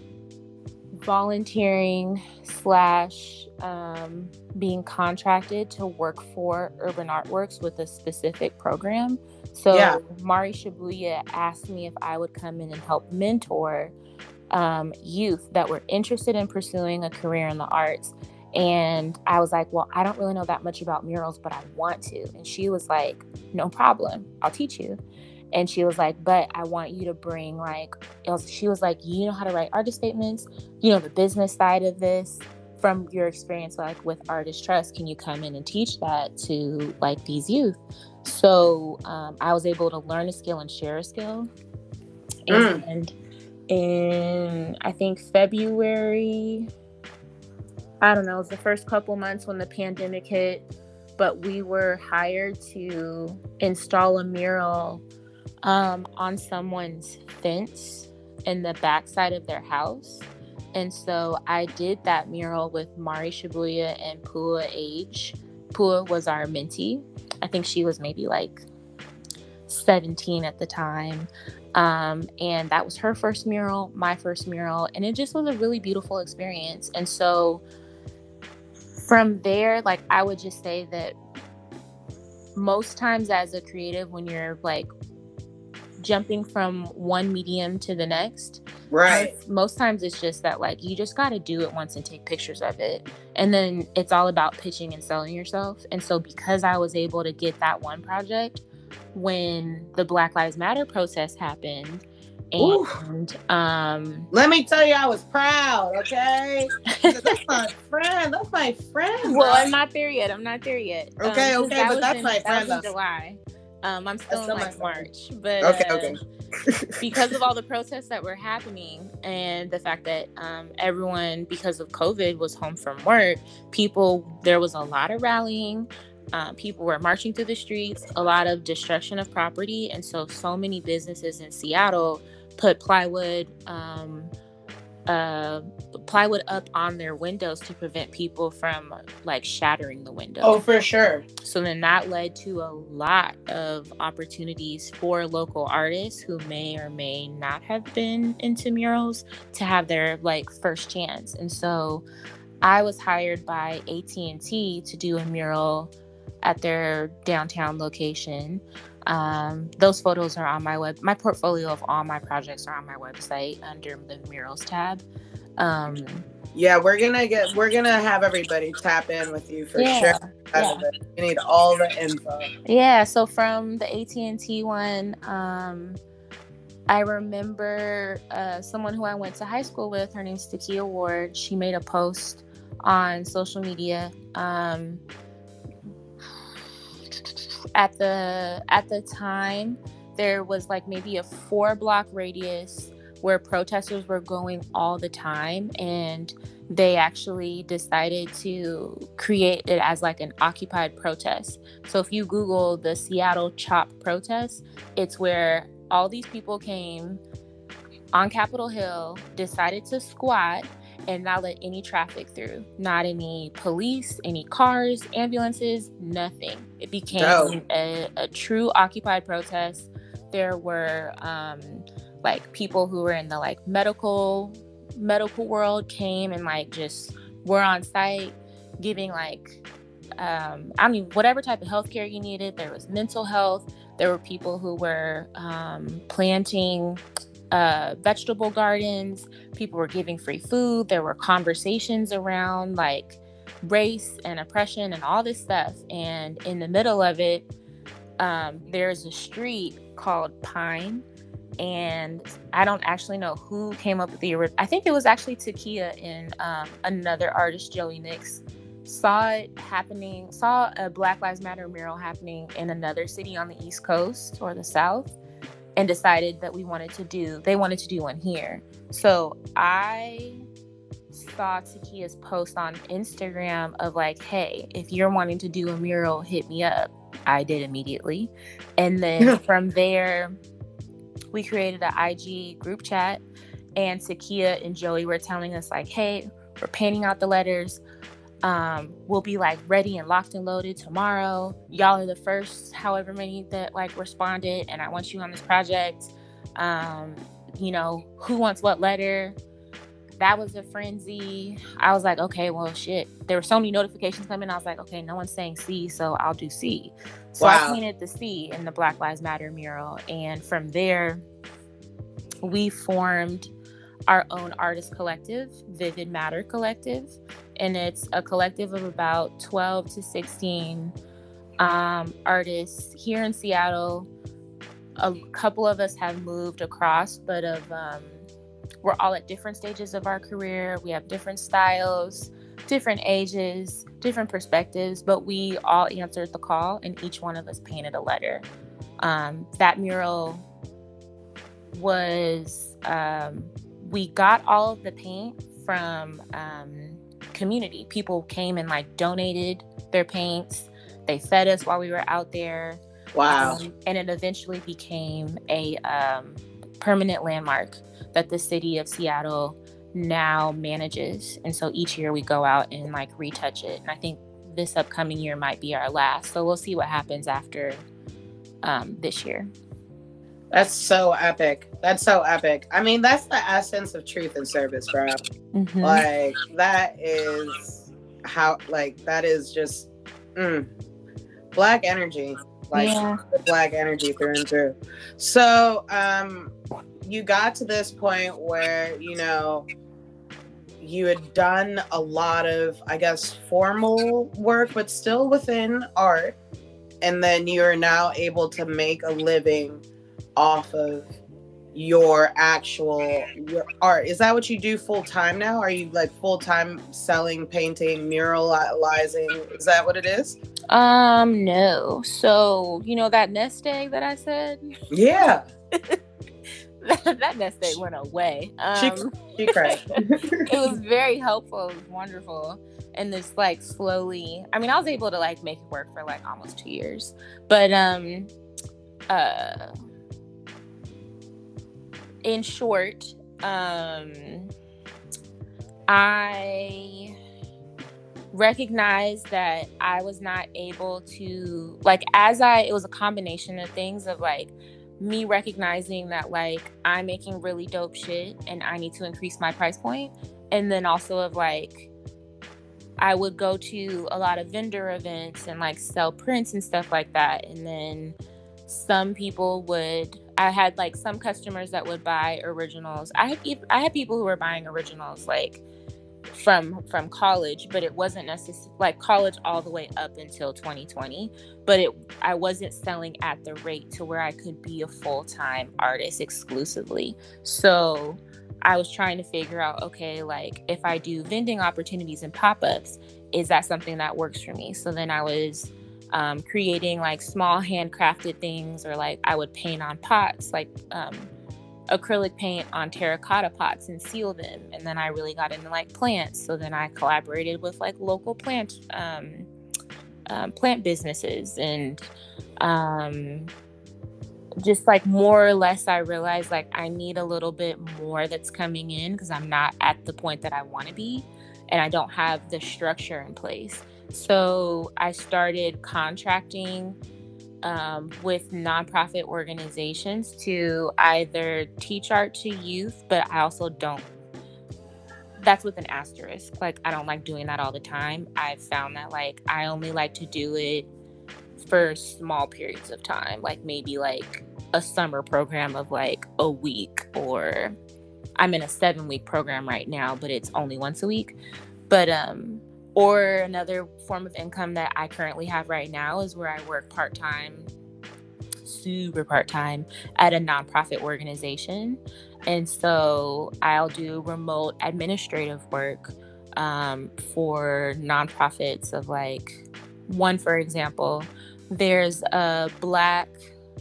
volunteering slash um, being contracted to work for Urban Artworks with a specific program. So Yeah. Mari Shibuya asked me if I would come in and help mentor um, youth that were interested in pursuing a career in the arts. And I was like, well, I don't really know that much about murals, but I want to. And she was like, no problem, I'll teach you. and she was like but i want you to bring like was, she was like you know how to write artist statements you know the business side of this from your experience like with artist trust can you come in and teach that to like these youth so um, i was able to learn a skill and share a skill mm. and in i think february i don't know it was the first couple months when the pandemic hit but we were hired to install a mural um, on someone's fence in the backside of their house. And so I did that mural with Mari Shibuya and Pua Age. Pua was our mentee. I think she was maybe like 17 at the time. Um, and that was her first mural, my first mural. And it just was a really beautiful experience. And so from there, like I would just say that most times as a creative, when you're like jumping from one medium to the next. Right. Most, times it's just that like you just got to do it once and take pictures of it. And then it's all about pitching and selling yourself. And so because I was able to get that one project when the Black Lives Matter protest happened, and um let me tell you i was proud okay? That's my friend that's my friend well i'm not there yet i'm not there yet. Okay um, okay but that's in, my friend that july um, I'm still in like March, but okay, uh, okay. because of all the protests that were happening and the fact that um, everyone, because of COVID, was home from work, people there was a lot of rallying. Um, people were marching through the streets, a lot of destruction of property, and so so many businesses in Seattle put plywood. Um, uh, plywood up on their windows to prevent people from like shattering the window. Oh, for sure. So then that led to a lot of opportunities for local artists who may or may not have been into murals to have their like first chance. And so I was hired by AT&T to do a mural at their downtown location. Um, those photos are on my web. My portfolio of all my projects are on my website under the murals tab. Um, yeah, we're gonna get. We're gonna have everybody tap in with you for yeah, sure. Yeah. You need all the info. Yeah. So from the AT and T one, um, I remember uh, someone who I went to high school with. Her name's Takia Ward. She made a post on social media. Um, at the at the time there was like maybe a four block radius where protesters were going all the time and they actually decided to create it as like an occupied protest. So if you Google the Seattle CHOP protest, it's where all these people came on Capitol Hill, decided to squat and not let any traffic through. Not any police, any cars, ambulances, nothing. It became oh. a, a, true occupied protest. There were um, like people who were in the like medical medical world came and like just were on site giving like um, I mean whatever type of healthcare you needed. There was mental health. There were people who were um, planting uh, vegetable gardens. People were giving free food. There were conversations around like race and oppression and all this stuff. And in the middle of it, um, there's a street called Pine. And I don't actually know who came up with the. I think it was actually Takia and um, another artist, Joey Nix, saw it happening, saw a Black Lives Matter mural happening in another city on the East Coast or the South and decided that we wanted to do they wanted to do one here. So i saw takia's post on instagram of like hey if you're wanting to do a mural hit me up. I did immediately. And then from there we created an ig group chat and takia and joey were telling us like hey we're painting out the letters um, we'll be like ready and locked and loaded tomorrow. Y'all are the first, however many that like responded, and I want you on this project. Um, you know, who wants what letter? That was a frenzy. I was like, okay, well, shit. There were so many notifications coming. I was like, okay, no one's saying C, so I'll do C. So wow. I painted the C in the Black Lives Matter mural, and from there, we formed our own artist collective, Vivid Matter Collective and it's a collective of about 12 to 16 um, artists here in Seattle. a couple of us have moved across, but of um, we're all at different stages of our career. We have different styles, different ages, different perspectives, but we all answered the call and each one of us painted a letter. Um, that mural was, um, we got all of the paint from um, community. People came and like donated their paints. They fed us while we were out there. Wow. Um, and it eventually became a um, permanent landmark that the city of Seattle now manages. And so each year we go out and like retouch it. And I think this upcoming year might be our last. So we'll see what happens after um, this year. That's so epic. That's so epic. I mean, that's the essence of truth and service, bro. Mm-hmm. Like that is how like that is just mm, black energy. Like yeah. black energy through and through. So um you got to this point where, you know, you had done a lot of, I guess, formal work, but still within art. And then you're now able to make a living off of your actual your art. Is that what you do full time now? Are you like full time selling, painting, muralizing? Is that what it is? Um, no. So you know that nest egg that I said? Yeah. that nest egg went away. Um, she, she cried. it was very helpful. It was wonderful. And this like slowly, I mean, I was able to like make it work for like almost two years. But um uh in short, um I recognized that I was not able to like as I it was a combination of things of like me recognizing that like I'm making really dope shit and I need to increase my price point. And then also of like I would go to a lot of vendor events and like sell prints and stuff like that. And then some people would I had like some customers that would buy originals. I had I had people who were buying originals like from from college but it wasn't necessarily like college all the way up until 2020 but it i wasn't selling at the rate to where i could be a full-time artist exclusively so i was trying to figure out okay like if i do vending opportunities and pop-ups is that something that works for me so then i was um, creating like small handcrafted things or like i would paint on pots like um, acrylic paint on terracotta pots and seal them. And then I really got into like plants. So then I collaborated with like local plant um, um, plant businesses and um, just like more or less I realized like I need a little bit more that's coming in because I'm not at the point that I want to be and I don't have the structure in place. So I started contracting um, with nonprofit organizations to either teach art to youth, but I also don't. That's with an asterisk. Like, I don't like doing that all the time. I've found that, like, I only like to do it for small periods of time, like maybe like a summer program of like a week, or I'm in a seven week program right now, but it's only once a week. But, um, or another form of income that I currently have right now is where I work part time, super part time, at a nonprofit organization. And so I'll do remote administrative work um, for nonprofits of like, one, for example, there's a Black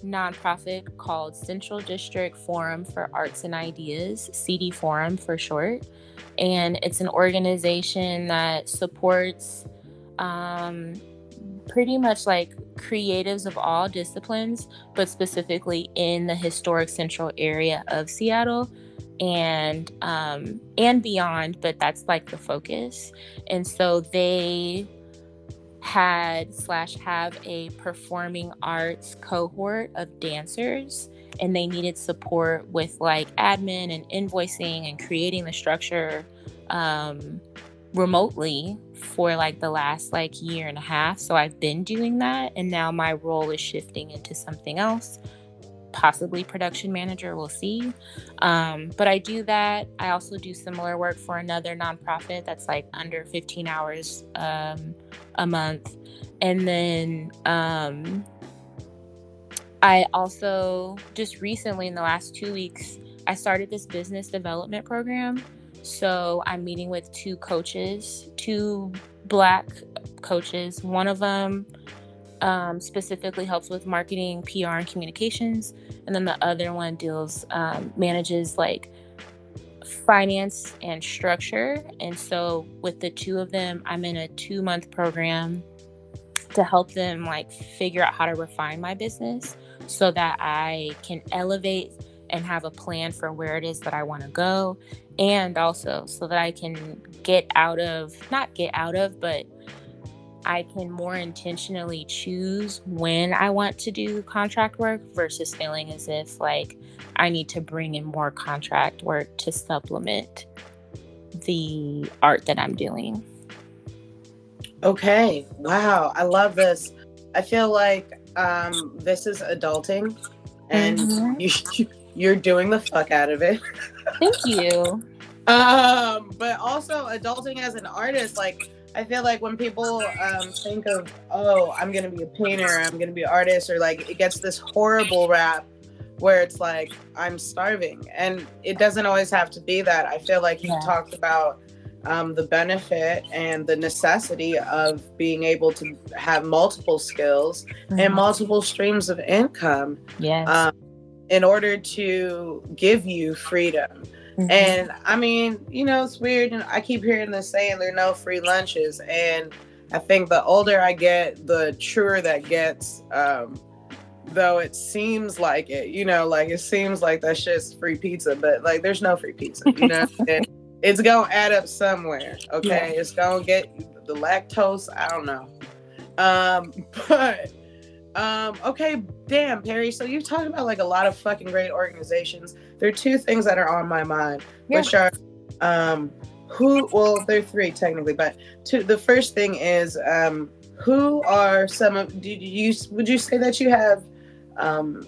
nonprofit called Central District Forum for Arts and Ideas, CD Forum for short and it's an organization that supports um, pretty much like creatives of all disciplines, but specifically in the historic central area of Seattle and um, and beyond. But that's like the focus, and so they had slash have a performing arts cohort of dancers and they needed support with like admin and invoicing and creating the structure um, remotely for like the last like year and a half. So I've been doing that, and now my role is shifting into something else, possibly production manager. We'll see. Um, but I do that. I also do similar work for another nonprofit that's like under 15 hours um, a month, and then um, I also just recently in the last two weeks, I started this business development program. So I'm meeting with two coaches, two black coaches. One of them um, specifically helps with marketing, PR, and communications, and then the other one deals um, manages like finance and structure. And so with the two of them, I'm in a two month program to help them like figure out how to refine my business so that I can elevate and have a plan for where it is that I want to go and also so that I can get out of not get out of but I can more intentionally choose when I want to do contract work versus feeling as if like I need to bring in more contract work to supplement the art that I'm doing. Okay. Wow. I love this. I feel like um, this is adulting and mm-hmm. you, you're doing the fuck out of it. Thank you. um, but also adulting as an artist, like I feel like when people um, think of, oh, I'm gonna be a painter, I'm gonna be an artist, or like it gets this horrible rap where it's like I'm starving, and it doesn't always have to be that. I feel like you yeah. talked about um, the benefit and the necessity of being able to have multiple skills mm-hmm. and multiple streams of income. Yes. Um, in order to give you freedom. Mm-hmm. And I mean, you know, it's weird. And I keep hearing this saying there are no free lunches. And I think the older I get, the truer that gets. Um, though it seems like it, you know, like it seems like that's just free pizza, but like there's no free pizza, you know? it's gonna add up somewhere. Okay. Yeah. It's gonna get the lactose. I don't know. Um, but um, okay, damn, Perri. So you talked about like a lot of fucking great organizations. There are two things that are on my mind, yeah. which are um who well, there are three technically, but two the first thing is um who are some of do you would you say that you have um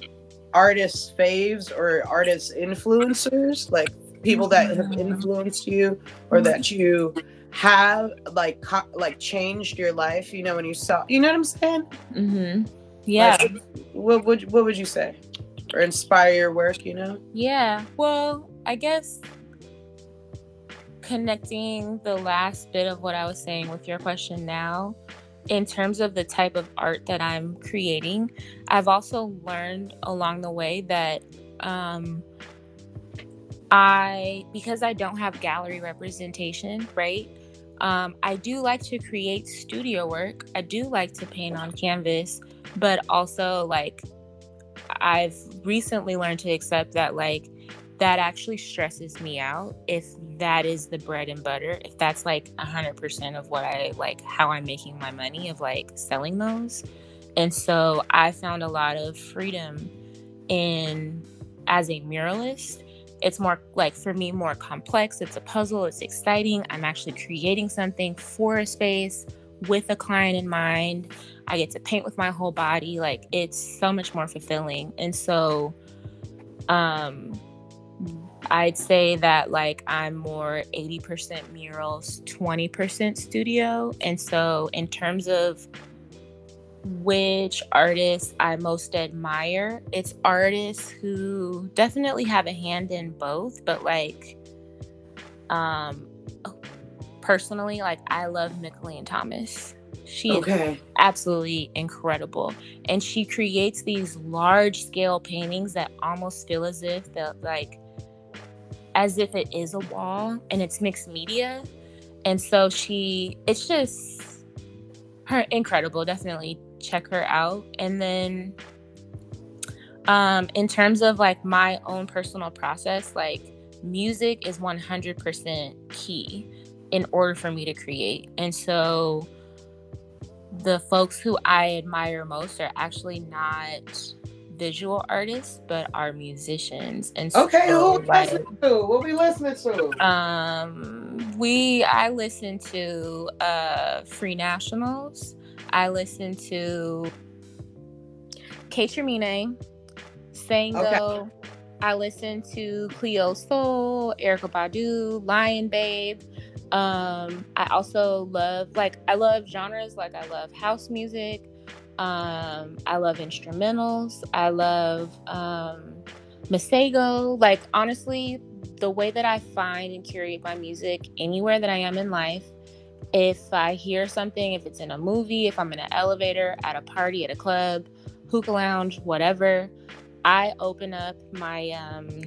artist faves or artist influencers like people that have influenced you or that you have like co- like changed your life you know when you saw you know what i'm saying? Mm-hmm. Yeah. like, what would what would you say? Or inspire your work you know? Yeah. Well i guess connecting the last bit of what i was saying with your question now in terms of the type of art that i'm creating i've also learned along the way that um, I, because I don't have gallery representation, right? Um, I do like to create studio work. I do like to paint on canvas, but also like I've recently learned to accept that like that actually stresses me out if that is the bread and butter if that's like 100% of what i like how i'm making my money of like selling those and so i found a lot of freedom in as a muralist it's more like for me more complex. It's a puzzle. It's exciting. I'm actually creating something for a space with a client in mind. I get to paint with my whole body. Like it's so much more fulfilling. And so um i'd say that like i'm more 80% murals 20% studio. And so in terms of which artists I most admire. It's artists who definitely have a hand in both, but like um personally, like I love Mickalene Thomas. She okay. is absolutely incredible. And she creates these large scale paintings that almost feel as if that like as if it is a wall and it's mixed media. And so she it's just her incredible, definitely check her out. And then um in terms of like my own personal process, like music is 100% key in order for me to create. And so the folks who I admire most are actually not visual artists, but are musicians. And so okay, so, who like, to? What we listening to? Um, we I listen to uh Free Nationals. I listen to Kate Tremine, Sango. Okay. I listen to Cleo Sol, Erykah Badu, Lion Babe. Um, I also love like I love genres like I love house music. Um, I love instrumentals. I love um, Masego. Like honestly, the way that I find and curate my music anywhere that I am in life, if I hear something, if it's in a movie, if I'm in an elevator, at a party, at a club, hookah lounge, whatever, I open up my um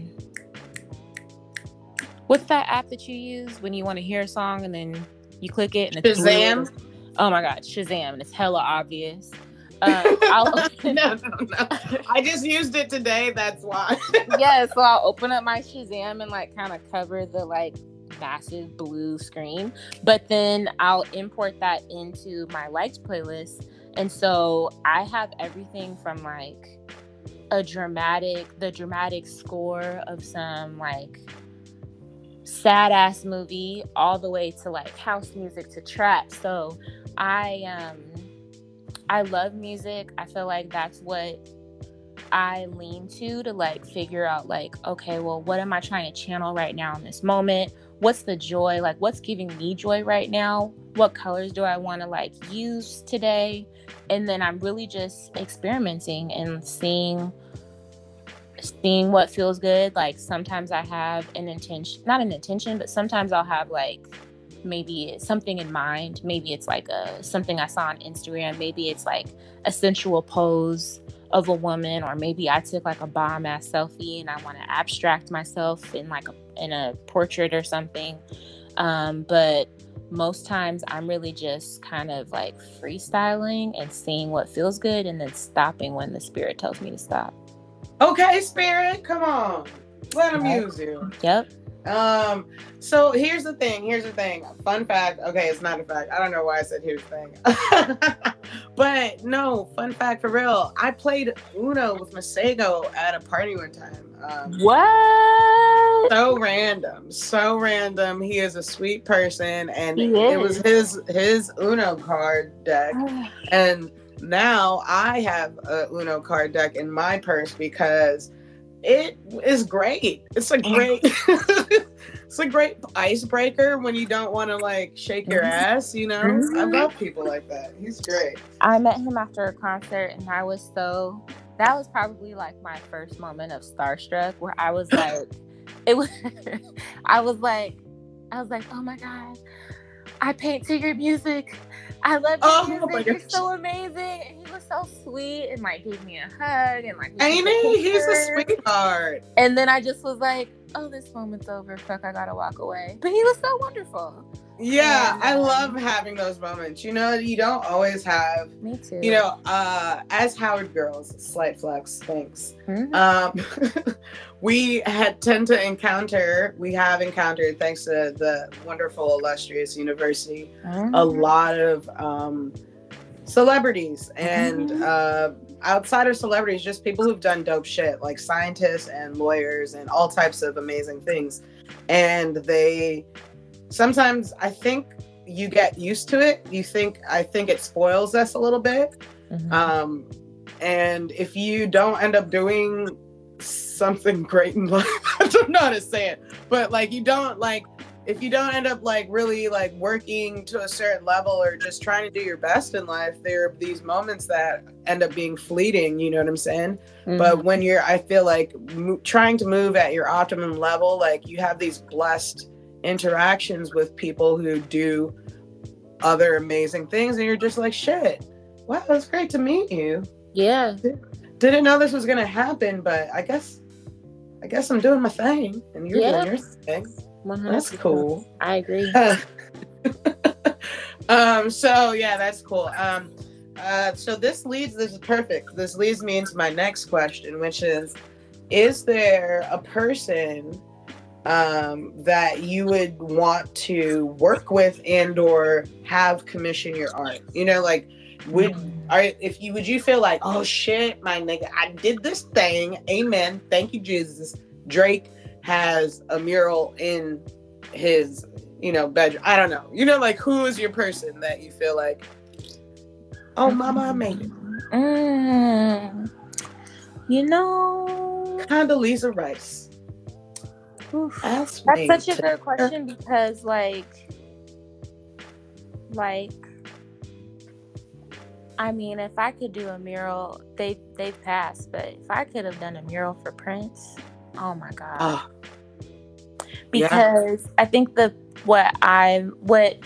what's that app that you use when you want to hear a song and then you click it and it's Shazam. Oh my god, Shazam, and it's hella obvious. Uh, I'll open... no, no, no. I just used it today. That's why. yeah, so I'll open up my Shazam and like kind of cover the like massive blue screen, but then I'll import that into my liked playlist, and so I have everything from like a dramatic, the dramatic score of some like sad ass movie all the way to like house music to trap. So I um I love music. I feel like that's what I lean to to like figure out like okay, well what am I trying to channel right now in this moment? What's the joy? Like what's giving me joy right now? What colors do I want to like use today? And then I'm really just experimenting and seeing seeing what feels good. Like sometimes I have an intention, not an intention, but sometimes I'll have like maybe something in mind. Maybe it's like a something I saw on Instagram. Maybe it's like a sensual pose of a woman, or maybe I took like a bomb ass selfie and I want to abstract myself in like a, in a portrait or something. Um, but most times I'm really just kind of like freestyling and seeing what feels good and then stopping when the spirit tells me to stop. Okay, spirit, come on. Let them use you. Yep. Um, so here's the thing. Here's the thing. Fun fact. Okay, it's not a fact. I don't know why I said here's the thing. but no, fun fact for real. I played Uno with Masego at a party one time. Um, what? So random. So random. He is a sweet person and it was his his Uno card deck. and now I have a Uno card deck in my purse because it is great. It's a great it's a great icebreaker when you don't want to like shake your mm-hmm. ass, you know? Mm-hmm. I love people like that. He's great. I met him after a concert and I was so that was probably like my first moment of starstruck where I was like it was I was like I was like, "Oh my god. I paint to your music. I love your oh, music. You're so amazing. And he was so sweet and like gave me a hug and like Amy. He's a sweetheart. And then I just was like, oh, this moment's over. Fuck, I gotta walk away. But he was so wonderful. Yeah, I love having those moments. You know, you don't always have. Me too. You know, uh, as Howard girls, slight flex, thanks. Mm-hmm. Um, we had tend to encounter, we have encountered, thanks to the wonderful, illustrious university, mm-hmm. a lot of um, celebrities and mm-hmm. uh, outside of celebrities, just people who've done dope shit, like scientists and lawyers and all types of amazing things. And they sometimes I think you get used to it. You think I think it spoils us a little bit. Mm-hmm. Um, and if you don't end up doing something great in life. I don't know how to say it, but like you don't like if you don't end up like really like working to a certain level or just trying to do your best in life, there are these moments that end up being fleeting. You know what I'm saying? Mm-hmm. But when you're, I feel like mo- trying to move at your optimum level, like you have these blessed interactions with people who do other amazing things, and you're just like, shit, wow, it's great to meet you. Yeah didn't know this was gonna happen, but I guess I guess I'm doing my thing and you're doing your thing. 100%. That's cool. I agree. um, so yeah, that's cool. Um, uh, so this leads this is perfect. This leads me into my next question, which is is there a person um, that you would want to work with and or have commission your art? You know, like would are if you would you feel like oh shit my nigga i did this thing amen thank you jesus. Drake has a mural in his you know bedroom. I don't know. You know like who is your person that you feel like oh mama i made it? Mm, you know condoleezza rice Oof, that's such a good question because like like I mean, if I could do a mural, they they've passed, but if I could have done a mural for Prince, oh my god. Oh, because I think the what I'm what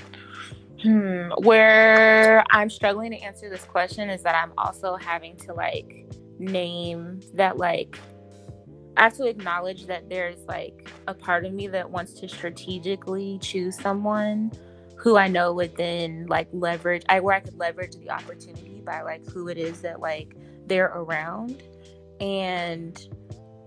hmm, where I'm struggling to answer this question is that I'm also having to like name that like I have to acknowledge that there's like a part of me that wants to strategically choose someone who I know would then like leverage I where I could leverage the opportunity by like who it is that like they're around. And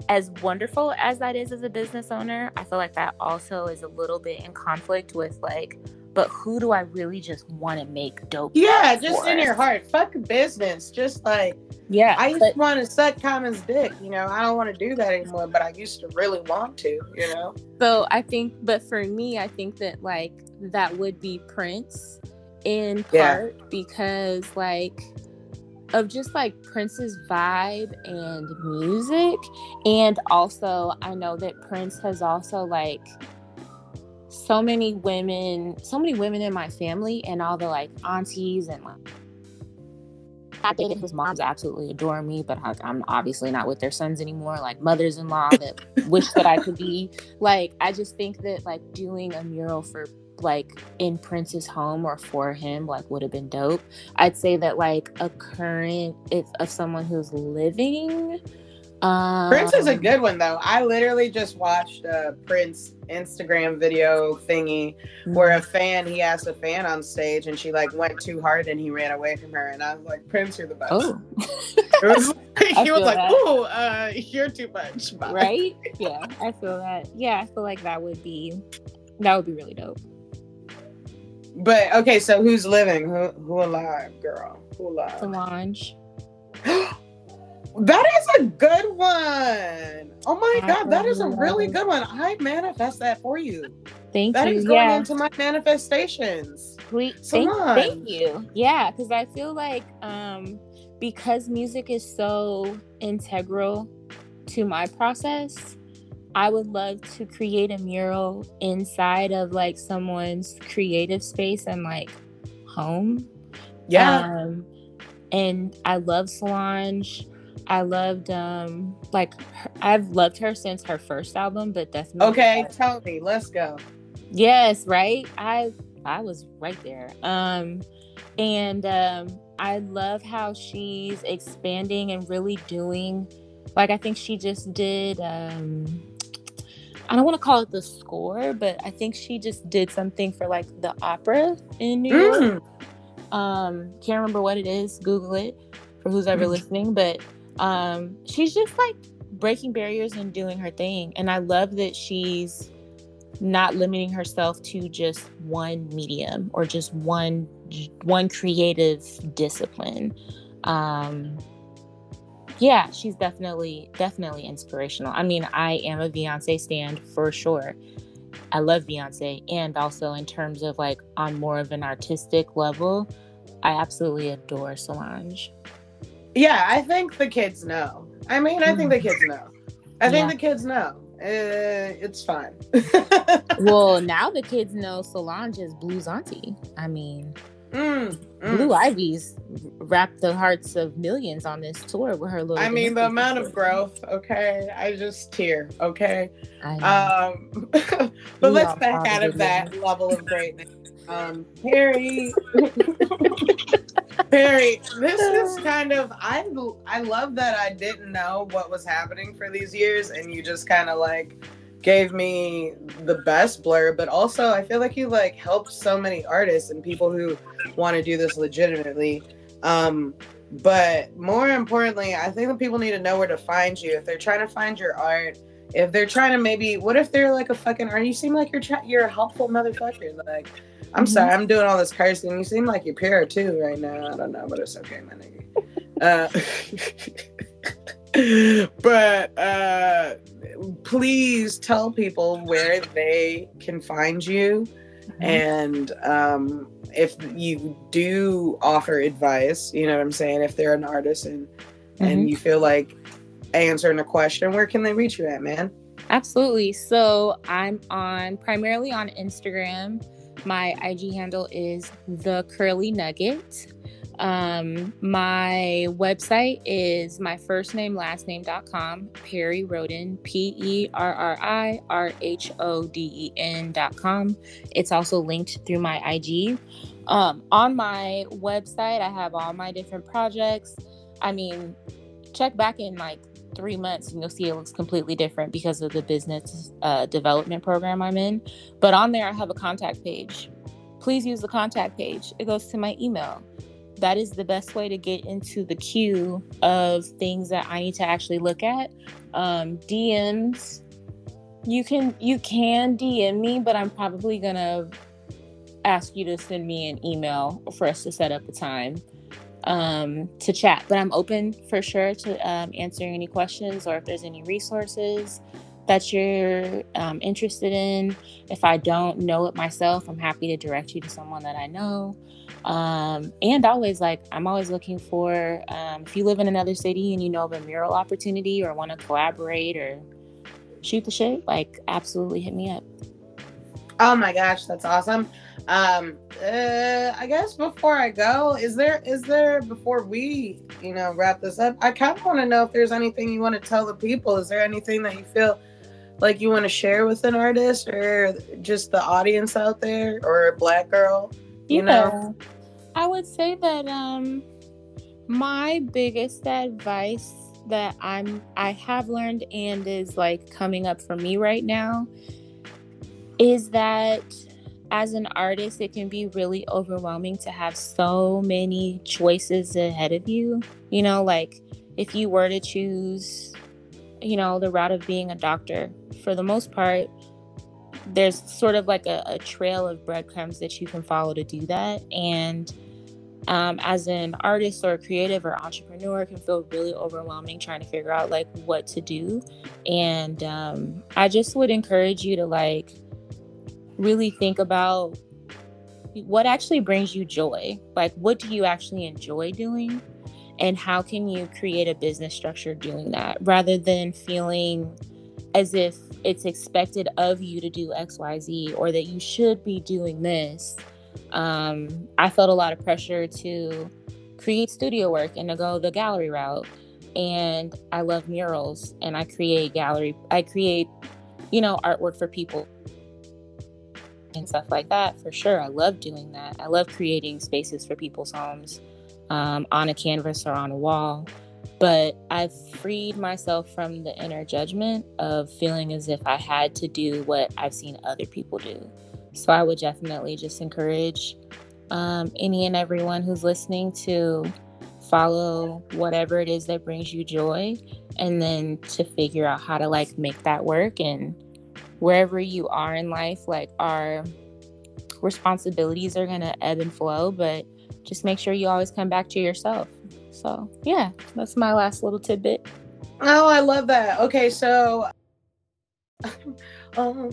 as wonderful as that is as a business owner, I feel like that also is a little bit in conflict with like, but who do I really just want to make dope? yeah, just for? in your heart. Fuck business. Just like Yeah, I used but- to want to suck Common's dick. You know, I don't want to do that anymore, but I used to really want to. You know. So I think, but for me, I think that like that would be Prince in Yeah. part because like of just like Prince's vibe and music. And also, I know that Prince has also like so many women, so many women in my family, and all the like aunties and like. I dated his moms absolutely adore me, but I, I'm obviously not with their sons anymore. Like mothers-in-law that wish that I could be like i just think that like doing a mural for like in prince's home or for him like would have been dope i'd say that like a current if of someone who's living um Prince is a good one though. I literally just watched a Prince Instagram video thingy where a fan he asked a fan on stage and she like went too hard and he ran away from her and I was like, Prince, you're the best. oh It was like, he was like, that. "Ooh, uh, you're too much." Bye. right yeah i feel that yeah i feel like that would be that would be really dope But okay, so who's living? Who who alive, girl? Who alive? solange That is a good one. Oh my I god, that is a really good one. I manifest that for you. thank That you That is going yeah into my manifestations. Sweet. Thank, thank you. Yeah, because I feel like um because music is so integral to my process, I would love to create a mural inside of like someone's creative space and like home. Yeah. Um, and I love Solange. I loved um like her, I've loved her since her first album, but that's okay, tell me. Let's go. Yes, right. I I was right there. Um and um I love how she's expanding and really doing like I think she just did um I don't want to call it the score, but I think she just did something for like the opera in New York. Mm. Um can't remember what it is. Google it for who's ever Mm. listening, but um she's just like breaking barriers and doing her thing and I love that she's not limiting herself to just one medium or just one one creative discipline. Um yeah she's definitely definitely inspirational. I mean i am a beyonce stand for sure. I love beyonce and also in terms of like on more of an artistic level i absolutely adore solange Yeah, I think the kids know. I mean, I think the kids know. I think Yeah. the kids know. Uh, it's fine. well now the kids know solange is blue's auntie i mean Mm, mm. Blue Ivy's wrapped the hearts of millions on this tour with her little. I mean, the amount of growth. Okay, I just tear. Okay, um, but We let's back out of that level of greatness. Um, Perri, Perri, this is kind of I. I love that I didn't know what was happening for these years, and you just kind of like gave me the best blur. But also, I feel like you like helped so many artists and people who want to do this legitimately. Um, but more importantly, I think that people need to know where to find you if they're trying to find your art. If they're trying to maybe, what if they're like a fucking are You seem like you're try- you're a helpful motherfucker. Like, I'm Mhm. sorry, I'm doing all this cursing. You seem like you're pure too right now. I don't know, but it's okay, my nigga. Uh, but uh, please tell people where they can find you Mm-hmm. and um, if you do offer advice, you know what I'm saying, if they're an artist and Mhm. and you feel like answering a question, where can they reach you at, man? Absolutely. So I'm on primarily on Instagram. My IG handle is the Curly Nugget. Um, my website is my first name, last name.com, Perri Rhoden, P E R R I R H O D E N.com. It's also linked through my IG. Um, on my website, I have all my different projects. I mean, check back in like three months and you'll see it looks completely different because of the business uh, development program I'm in. But on there, I have a contact page. Please use the contact page, it goes to my email that is the best way to get into the queue of things that I need to actually look at. Um, DMs, you can you can DM me, but I'm probably gonna ask you to send me an email for us to set up a time um, to chat. But I'm open for sure to um, answering any questions or if there's any resources that you're um, interested in. If I don't know it myself, I'm happy to direct you to someone that I know. Um, and always like I'm always looking for um, if you live in another city and you know of a mural opportunity or want to collaborate or shoot the shit, like absolutely hit me up. Oh my gosh, that's awesome. Um, uh, I guess before I go, is there is there before we you know wrap this up? I kind of want to know if there's anything you want to tell the people. Is there anything that you feel like you want to share with an artist or just the audience out there or a black girl? you know i would say that um my biggest advice that i'm i have learned and is like coming up for me right now is that as an artist it can be really overwhelming to have so many choices ahead of you you know like if you were to choose you know the route of being a doctor for the most part there's sort of like a, a, trail of breadcrumbs that you can follow to do that. And um, as an artist or creative or entrepreneur, can feel really overwhelming trying to figure out like what to do. And um, I just would encourage you to like really think about what actually brings you joy. Like, what do you actually enjoy doing? And how can you create a business structure doing that rather than feeling as if it's expected of you to do xyz or that you should be doing this um, i felt a lot of pressure to create studio work and to go the gallery route and i love murals and i create gallery i create you know artwork for people and stuff like that for sure. I love doing that. I love creating spaces for people's homes um, on a canvas or on a wall. But I've freed myself from the inner judgment of feeling as if I had to do what I've seen other people do. So I would definitely just encourage um, any and everyone who's listening to follow whatever it is that brings you joy and then to figure out how to like make that work and wherever you are in life like our responsibilities are going to ebb and flow but just make sure you always come back to yourself so yeah, that's my last little tidbit. Oh, I love that. Okay, so um,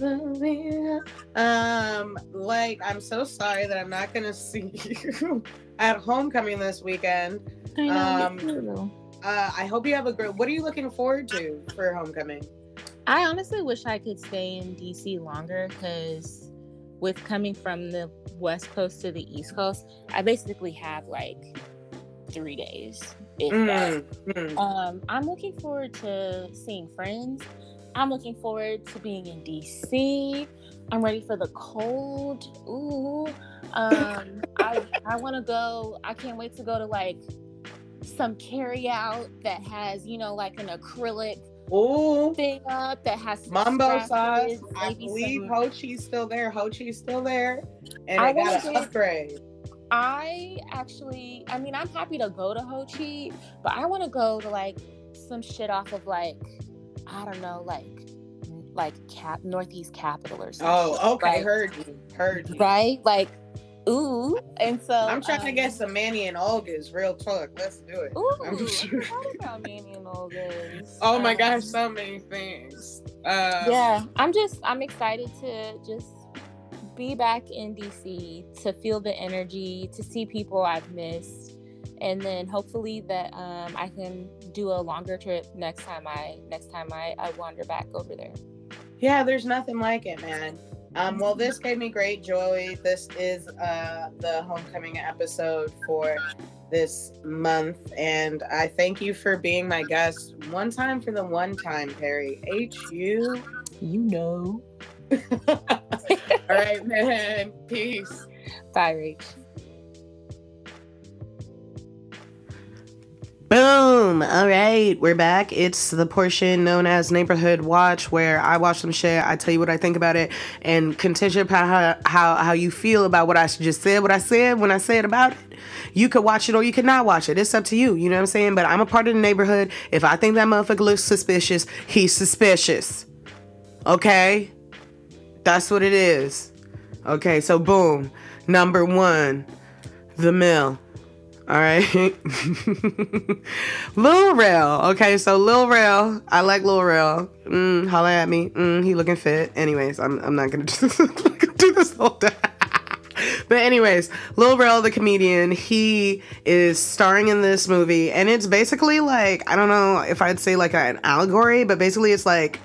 like I'm so sorry that I'm not gonna see you at homecoming this weekend. I know. Um, uh, I hope you have a great. What are you looking forward to for homecoming? I honestly wish I could stay in DC longer because with coming from the west coast to the east coast, I basically have like three days. Mm-hmm. Um, I'm looking forward to seeing friends. I'm looking forward to being in DC. I'm ready for the cold. Ooh. Um, I I want to go. I can't wait to go to like some carry out that has, you know, like an acrylic Ooh. thing up that has Mambo sauce. I believe some... Ho Chi's still there. Ho Chi's still there. And I, I got an upgrade. I actually, I mean, I'm happy to go to Ho Chi, but I want to go to like some shit off of like, I don't know, like, like cap Northeast Capital or something. Oh, okay, heard you, heard you. Right, like, ooh, and so I'm trying um, to get some Manny and Olga's real talk. Let's do it. Ooh, I'm sure. about Manny and Olga's. Oh my um, gosh, so many things. Uh, yeah, I'm just, I'm excited to just be back in DC to feel the energy, to see people I've missed, and then hopefully that um, I can do a longer trip next time I next time I, I wander back over there. Yeah, there's nothing like it, man. Um, well, this gave me great joy. This is uh, the homecoming episode for this month, and I thank you for being my guest one time for the one time, Perri. H U. You know. All right, man. Peace. Bye, Rach. Boom. All right, we're back. It's the portion known as Neighborhood Watch, where I watch some shit, I tell you what I think about it, and contingent upon how, how, how you feel about what I just said, what I said when I said about it. You could watch it or you could not watch it. It's up to you. You know what I'm saying? But I'm a part of the neighborhood. If I think that motherfucker looks suspicious, he's suspicious. Okay? That's what it is. Okay, so boom. Number one, the mill. All right. Lil Rel. Okay, so Lil Rel. I like Lil Rel. Mm, holla at me. Mm, he looking fit. Anyways, I'm, I'm not going to do this whole time. but anyways, Lil Rel, the comedian, he is starring in this movie. And it's basically like, I don't know if I'd say like an allegory, but basically it's like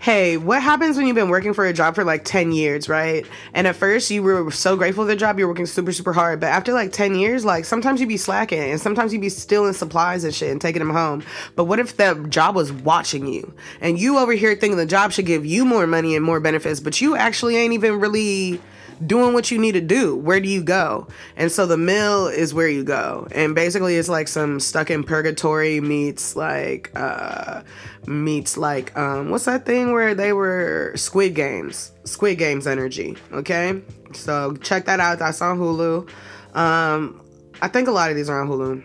hey, what happens when you've been working for a job for like 10 years, right? And at first you were so grateful for the job, you're working super, super hard. But after like 10 years, like sometimes you'd be slacking and sometimes you'd be stealing supplies and shit and taking them home. But what if that job was watching you and you over here thinking the job should give you more money and more benefits, but you actually ain't even really doing what you need to do. Where do you go? And so the mill is where you go. And basically it's like some stuck in purgatory meets like uh meets like um what's that thing where they were Squid Games. Squid Games energy, okay? So check that out. That's on Hulu. Um I think a lot of these are on Hulu.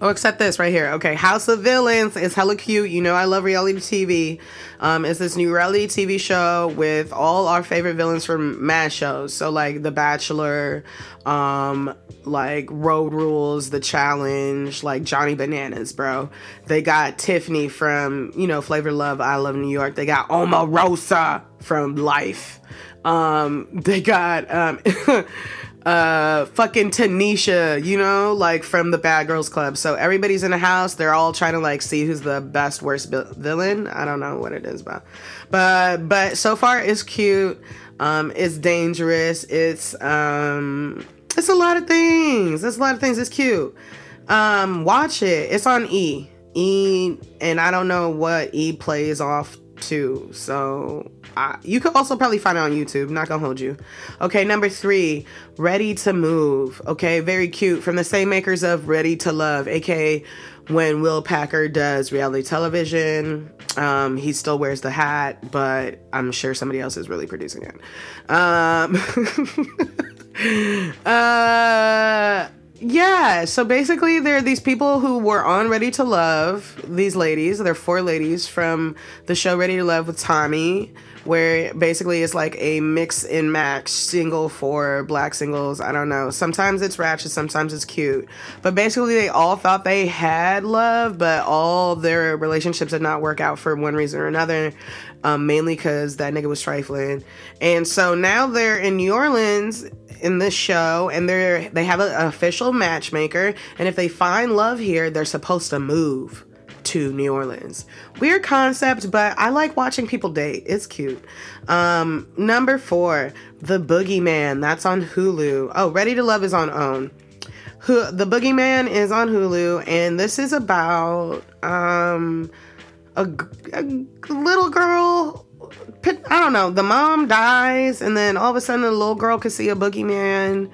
Oh, except this right here. Okay, House of Villains is hella cute. You know I love reality TV. Um, it's this new reality TV show with all our favorite villains from mad shows. So like The Bachelor, um, like Road Rules, The Challenge, like Johnny Bananas, bro. They got Tiffany from you know Flavor Love, I Love New York. They got Omarosa from Life. Um, they got um. uh fucking Tanisha, you know, like from the Bad Girls Club. So everybody's in a house. They're all trying to like see who's the best worst villain. I don't know what it is about. But but so far it's cute. Um it's dangerous. It's um it's a lot of things. It's a lot of things. It's cute. Um watch it. It's on E. E and I don't know what E plays off to. So I, you could also probably find it on YouTube. Not gonna hold you. Okay, number three, Ready to Move. Okay, very cute. From the same makers of Ready to Love, aka when Will Packer does reality television. Um, he still wears the hat, but I'm sure somebody else is really producing it. Um, uh, yeah, so basically, there are these people who were on Ready to Love, these ladies. They're four ladies from the show Ready to Love with Tommy where basically it's like a mix and match single for black singles. I don't know. Sometimes it's ratchet, sometimes it's cute. But basically, they all thought they had love, but all their relationships did not work out for one reason or another. Um, mainly because that nigga was trifling. And so now they're in New Orleans in this show and they're they have an official matchmaker and if they find love here they're supposed to move to New Orleans. Weird concept, but I like watching people date. It's cute. Um, number four, The Boogeyman. That's on Hulu. Oh, Ready to Love is on OWN. Who, the Boogeyman is on Hulu, and this is about um, a, a little girl. I don't know. The mom dies, and then all of a sudden, the little girl can see a boogeyman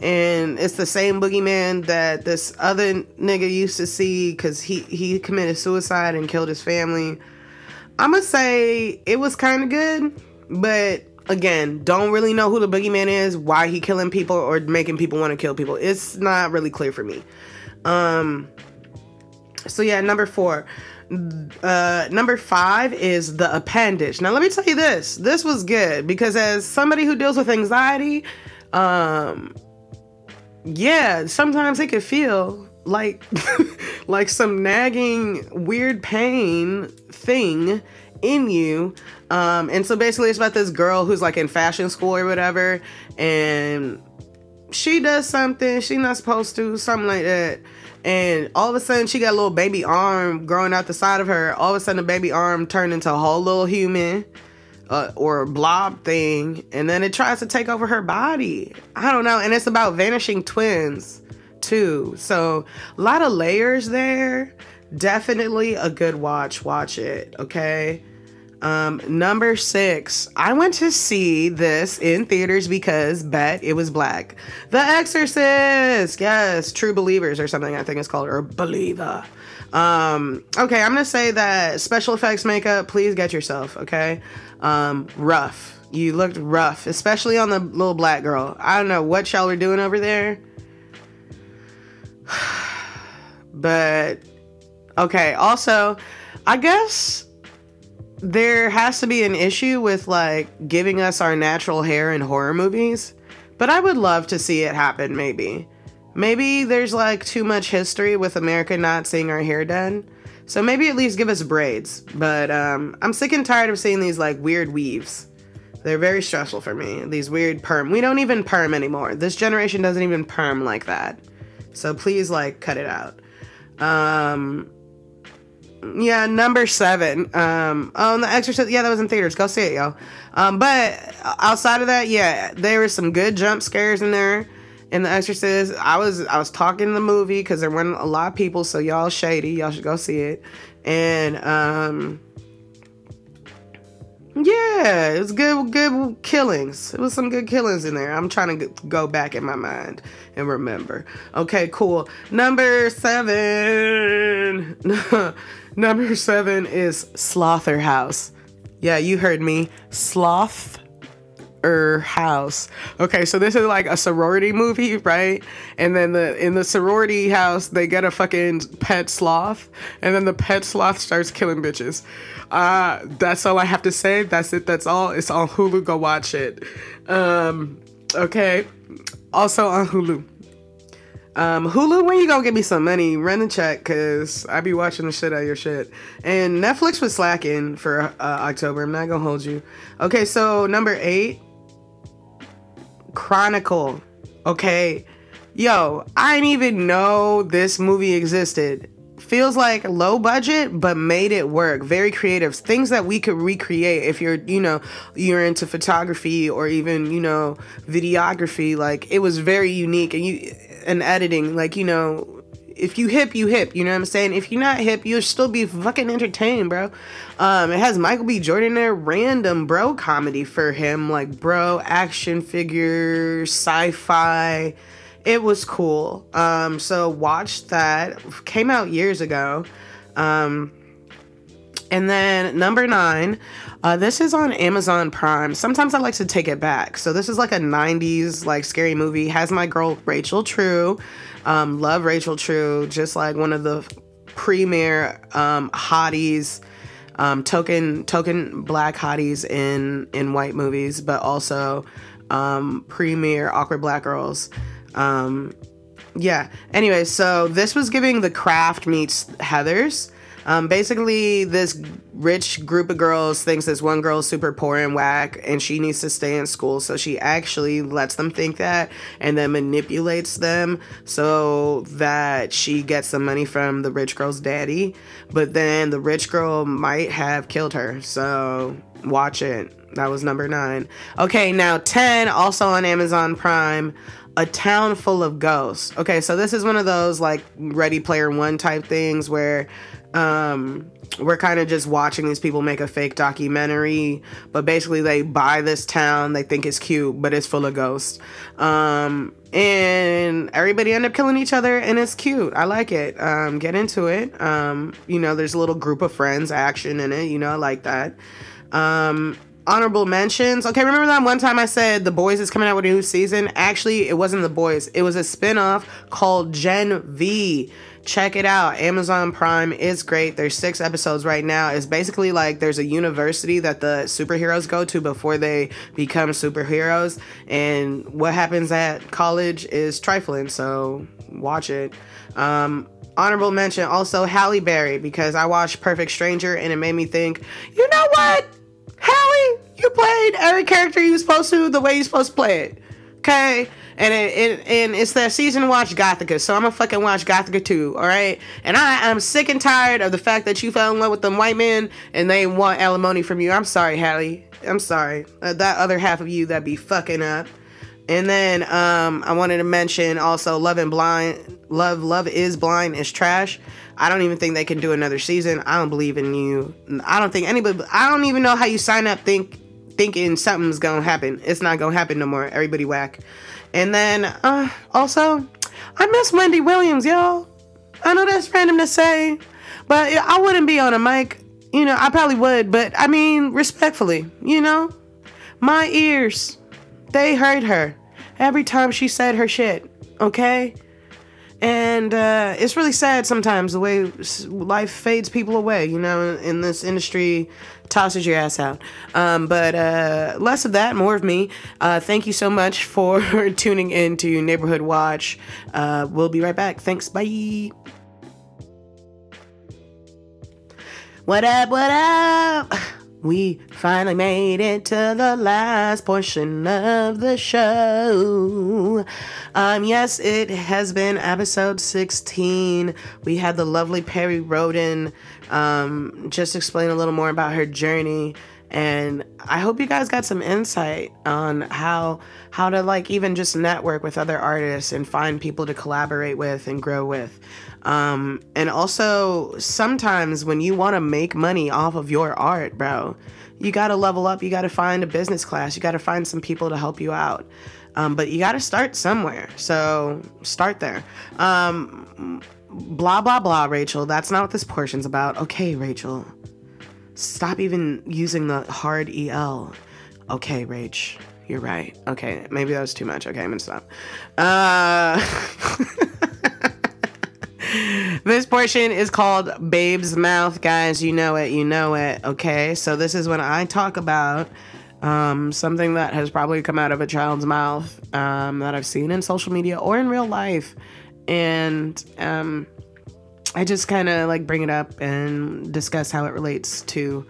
and it's the same boogeyman that this other nigga used to see because he he committed suicide and killed his family. I'm gonna say it was kind of good, but again, don't really know who the boogeyman is, why he killing people or making people want to kill people. It's not really clear for me. Um. So yeah, number four. Uh, number five is the appendage. Now let me tell you this. This was good because as somebody who deals with anxiety, um, yeah, sometimes it could feel like like some nagging weird pain thing in you. Um, and so basically it's about this girl who's like in fashion school or whatever, and she does something she's not supposed to, something like that. And all of a sudden she got a little baby arm growing out the side of her. All of a sudden the baby arm turned into a whole little human uh, or blob thing, and then it tries to take over her body. I don't know. And it's about vanishing twins too. So a lot of layers there. Definitely a good watch. Watch it, okay? Um, number six, I went to see this in theaters because bet it was black. The Exorcist, yes, True Believers or something I think it's called, or Believer. Um, okay, I'm gonna say that special effects makeup, please get yourself, okay? Um, rough. You looked rough, especially on the little black girl. I don't know what y'all are doing over there. but okay, also, I guess there has to be an issue with like giving us our natural hair in horror movies, but I would love to see it happen maybe. Maybe there's like too much history with America not seeing our hair done. So maybe at least give us braids. But um, I'm sick and tired of seeing these like weird weaves. They're very stressful for me. These weird perm. We don't even perm anymore. This generation doesn't even perm like that. So please like cut it out. Um yeah, number seven. Um, oh, The Exorcist. Yeah, that was in theaters. Go see it, yo. Um, but outside of that, yeah, there were some good jump scares in there. In The Exorcist, I was I was talking the movie because there weren't a lot of people, so y'all shady. Y'all should go see it. And um, yeah, it was good, good killings. It was some good killings in there. I'm trying to go back in my mind and remember. Okay, cool. Number seven. Number seven is Slotherhouse. Yeah, you heard me. Sloth er house. Okay, so this is like a sorority movie, right? And then the in the sorority house they get a fucking pet sloth, and then the pet sloth starts killing bitches. Uh that's all I have to say. That's it. That's all. It's on Hulu. Go watch it. Um okay. Also on Hulu. Um, Hulu, when you gonna give me some money? Run the check, cause I be watching the shit out of your shit. And Netflix was slacking for uh, October. I'm not gonna hold you. Okay, so number eight, Chronicle. Okay, yo, I didn't even know this movie existed. Feels like low budget, but made it work. Very creative. Things that we could recreate if you're, you know, you're into photography or even, you know, videography. Like it was very unique, and you and editing. Like, you know, if you hip, you hip. You know what I'm saying? If you're not hip, you'll still be fucking entertained, bro. Um, it has Michael B. Jordan there, random bro comedy for him, like bro action figure, sci-fi. It was cool. Um, so watch that. Came out years ago. Um, and then number nine, uh, this is on Amazon Prime. Sometimes I like to take it back. So this is like a '90s like scary movie. Has my girl Rachel True. Um, love Rachel True. Just like one of the premier um, hotties, um, token token black hotties in in white movies, but also um, premier awkward black girls. Um, yeah. Anyway, so this was giving the craft meets Heathers. Um, basically, this rich group of girls thinks this one girl is super poor and whack, and she needs to stay in school. So she actually lets them think that, and then manipulates them so that she gets some money from the rich girl's daddy. But then the rich girl might have killed her. So watch it. That was number nine. Okay, now 10, also on Amazon Prime a town full of ghosts. Okay, so this is one of those like Ready Player One type things where um, we're kind of just watching these people make a fake documentary, but basically they buy this town, they think it's cute, but it's full of ghosts. Um, and everybody end up killing each other, and it's cute. I like it. Um, get into it. Um, you know, there's a little group of friends action in it. You know, I like that. Um, honorable mentions. Okay, remember that one time I said The Boys is coming out with a new season? Actually, it wasn't The Boys. It was a spin-off called Gen V. Check it out. Amazon Prime is great. There's six episodes right now. It's basically like there's a university that the superheroes go to before they become superheroes. And what happens at college is trifling. So watch it. Um, honorable mention also Halle Berry because I watched Perfect Stranger and it made me think, you know what? Halle, you played every character you were supposed to the way you're supposed to play it. Okay? And it, it, and it's that season watch Gothika, so I'm gonna fucking watch Gothika too, all right? And I I'm sick and tired of the fact that you fell in love with them white men and they want alimony from you. I'm sorry, Halle. I'm sorry. Uh, that other half of you that be fucking up. And then um, I wanted to mention also Love and Blind, Love, Love is Blind is trash. I don't even think they can do another season. I don't believe in you. I don't think anybody. I don't even know how you sign up think thinking something's gonna happen. It's not gonna happen no more. Everybody whack. And then uh, also, I miss Wendy Williams, y'all. I know that's random to say, but I wouldn't be on a mic. You know, I probably would, but I mean, respectfully, you know, my ears, they hurt her every time she said her shit. Okay. And uh, it's really sad sometimes the way life fades people away, you know, in this industry, tosses your ass out. Um, but uh, less of that, more of me. Uh, thank you so much for tuning in to Neighborhood Watch. Uh, we'll be right back. Thanks. Bye. What up? What up? We finally made it to the last portion of the show. Um, yes, it has been episode 16. We had the lovely Perri Rhoden um, just explain a little more about her journey. And I hope you guys got some insight on how how to like even just network with other artists and find people to collaborate with and grow with. Um, and also, sometimes when you want to make money off of your art, bro, you got to level up. You got to find a business class. You got to find some people to help you out. Um, but you got to start somewhere. So start there. Um, blah, blah, blah, Rachel. That's not what this portion's about. Okay, Rachel. Stop even using the hard EL. Okay, Rach. You're right. Okay, maybe that was too much. Okay, I'm gonna stop. Uh. this portion is called Babe's Mouth, guys. You know it, you know it. Okay, so this is when I talk about um, something that has probably come out of a child's mouth um, that I've seen in social media or in real life. And um, I just kind of like bring it up and discuss how it relates to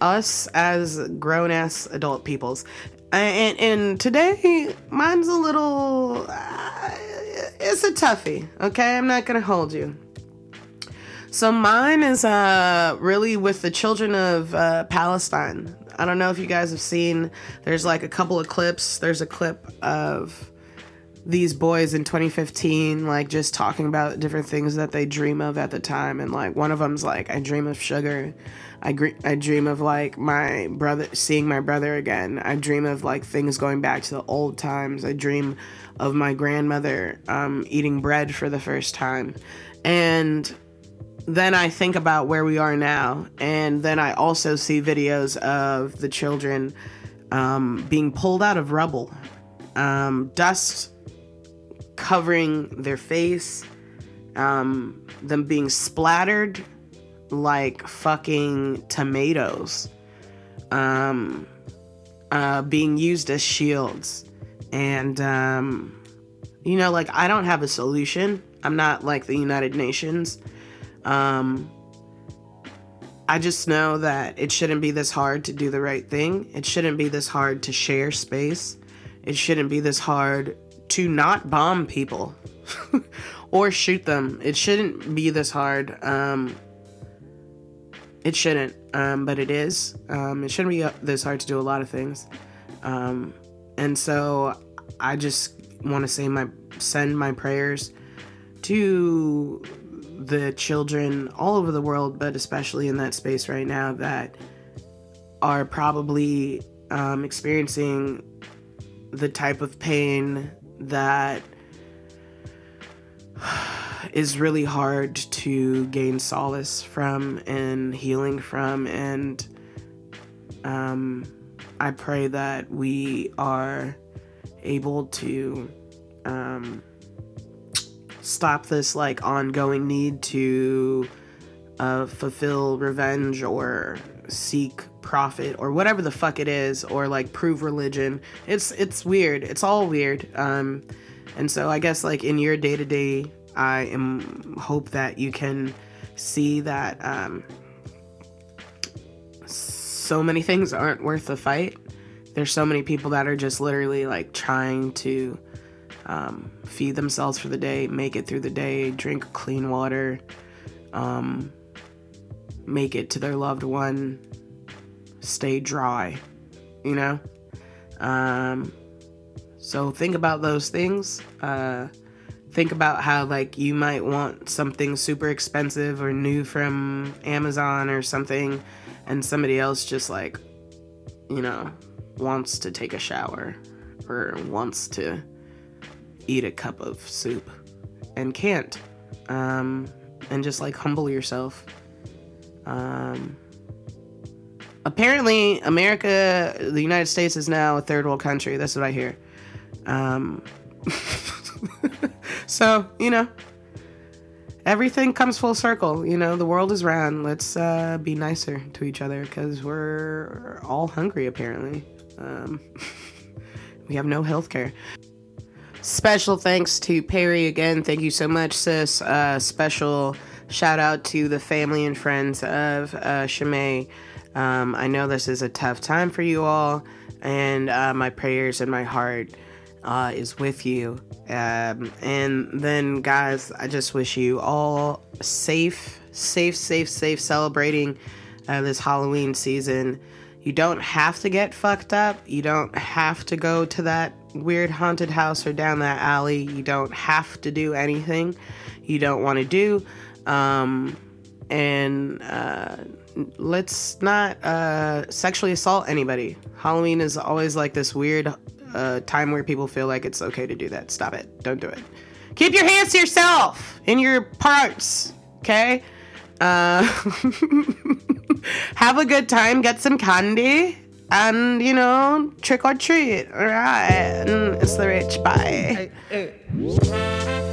us as grown ass adult peoples. And, and today, mine's a little. Uh, it's a toughie, okay? I'm not gonna hold you. So mine is uh, really with the children of uh, Palestine. I don't know if you guys have seen. There's like a couple of clips. There's a clip of these boys in 2015 like just talking about different things that they dream of at the time and like one of them's like i dream of sugar i, I dream of like my brother seeing my brother again i dream of like things going back to the old times i dream of my grandmother um, eating bread for the first time and then i think about where we are now and then i also see videos of the children um, being pulled out of rubble um, dust covering their face, um, them being splattered like fucking tomatoes, um, uh, being used as shields. And, um, you know, like, I don't have a solution. I'm not like the United Nations. Um, I just know that it shouldn't be this hard to do the right thing. It shouldn't be this hard to share space. It shouldn't be this hard to not bomb people or shoot them. It shouldn't be this hard. Um, it shouldn't, um, but it is. Um, it shouldn't be this hard to do a lot of things. Um, and so I just want to say my send my prayers to the children all over the world, but especially in that space right now that are probably um, experiencing the type of pain that is really hard to gain solace from and healing from. And um, i pray that we are able to um, stop this like ongoing need to uh, fulfill revenge or seek profit or whatever the fuck it is or like prove religion. It's it's weird. It's all weird. Um and so i guess like in your day to day i am hope that you can see that um so many things aren't worth the fight there's so many people that are just literally like trying to um, feed themselves for the day make it through the day drink clean water um, make it to their loved one stay dry, you know? Um, So think about those things. Uh, think about how like you might want something super expensive or new from Amazon or something, and somebody else just like, you know, wants to take a shower or wants to eat a cup of soup and can't. Um, and just like humble yourself. Um, apparently, America, the United States, is now a third world country. That's what I hear. Um, so, you know, everything comes full circle. You know, the world is round. Let's uh, be nicer to each other because we're all hungry, apparently. Um, we have no health care. Special thanks to Perri again. Thank you so much, sis. Uh, special shout out to the family and friends of uh, Shumay. Um, I know this is a tough time for you all, and uh, my prayers and my heart uh, is with you. Um, and then, guys, I just wish you all safe, safe, safe, safe celebrating uh, this Halloween season. You don't have to get fucked up. You don't have to go to that weird haunted house or down that alley. You don't have to do anything you don't want to do. Um, and uh, let's not uh, sexually assault anybody. Halloween is always like this weird uh, time where people feel like it's okay to do that. Stop it. Don't do it. Keep your hands to yourself in your parts, okay? Uh, have a good time, get some candy, and you know, trick or treat. All right, it's the rich. Bye. Hey.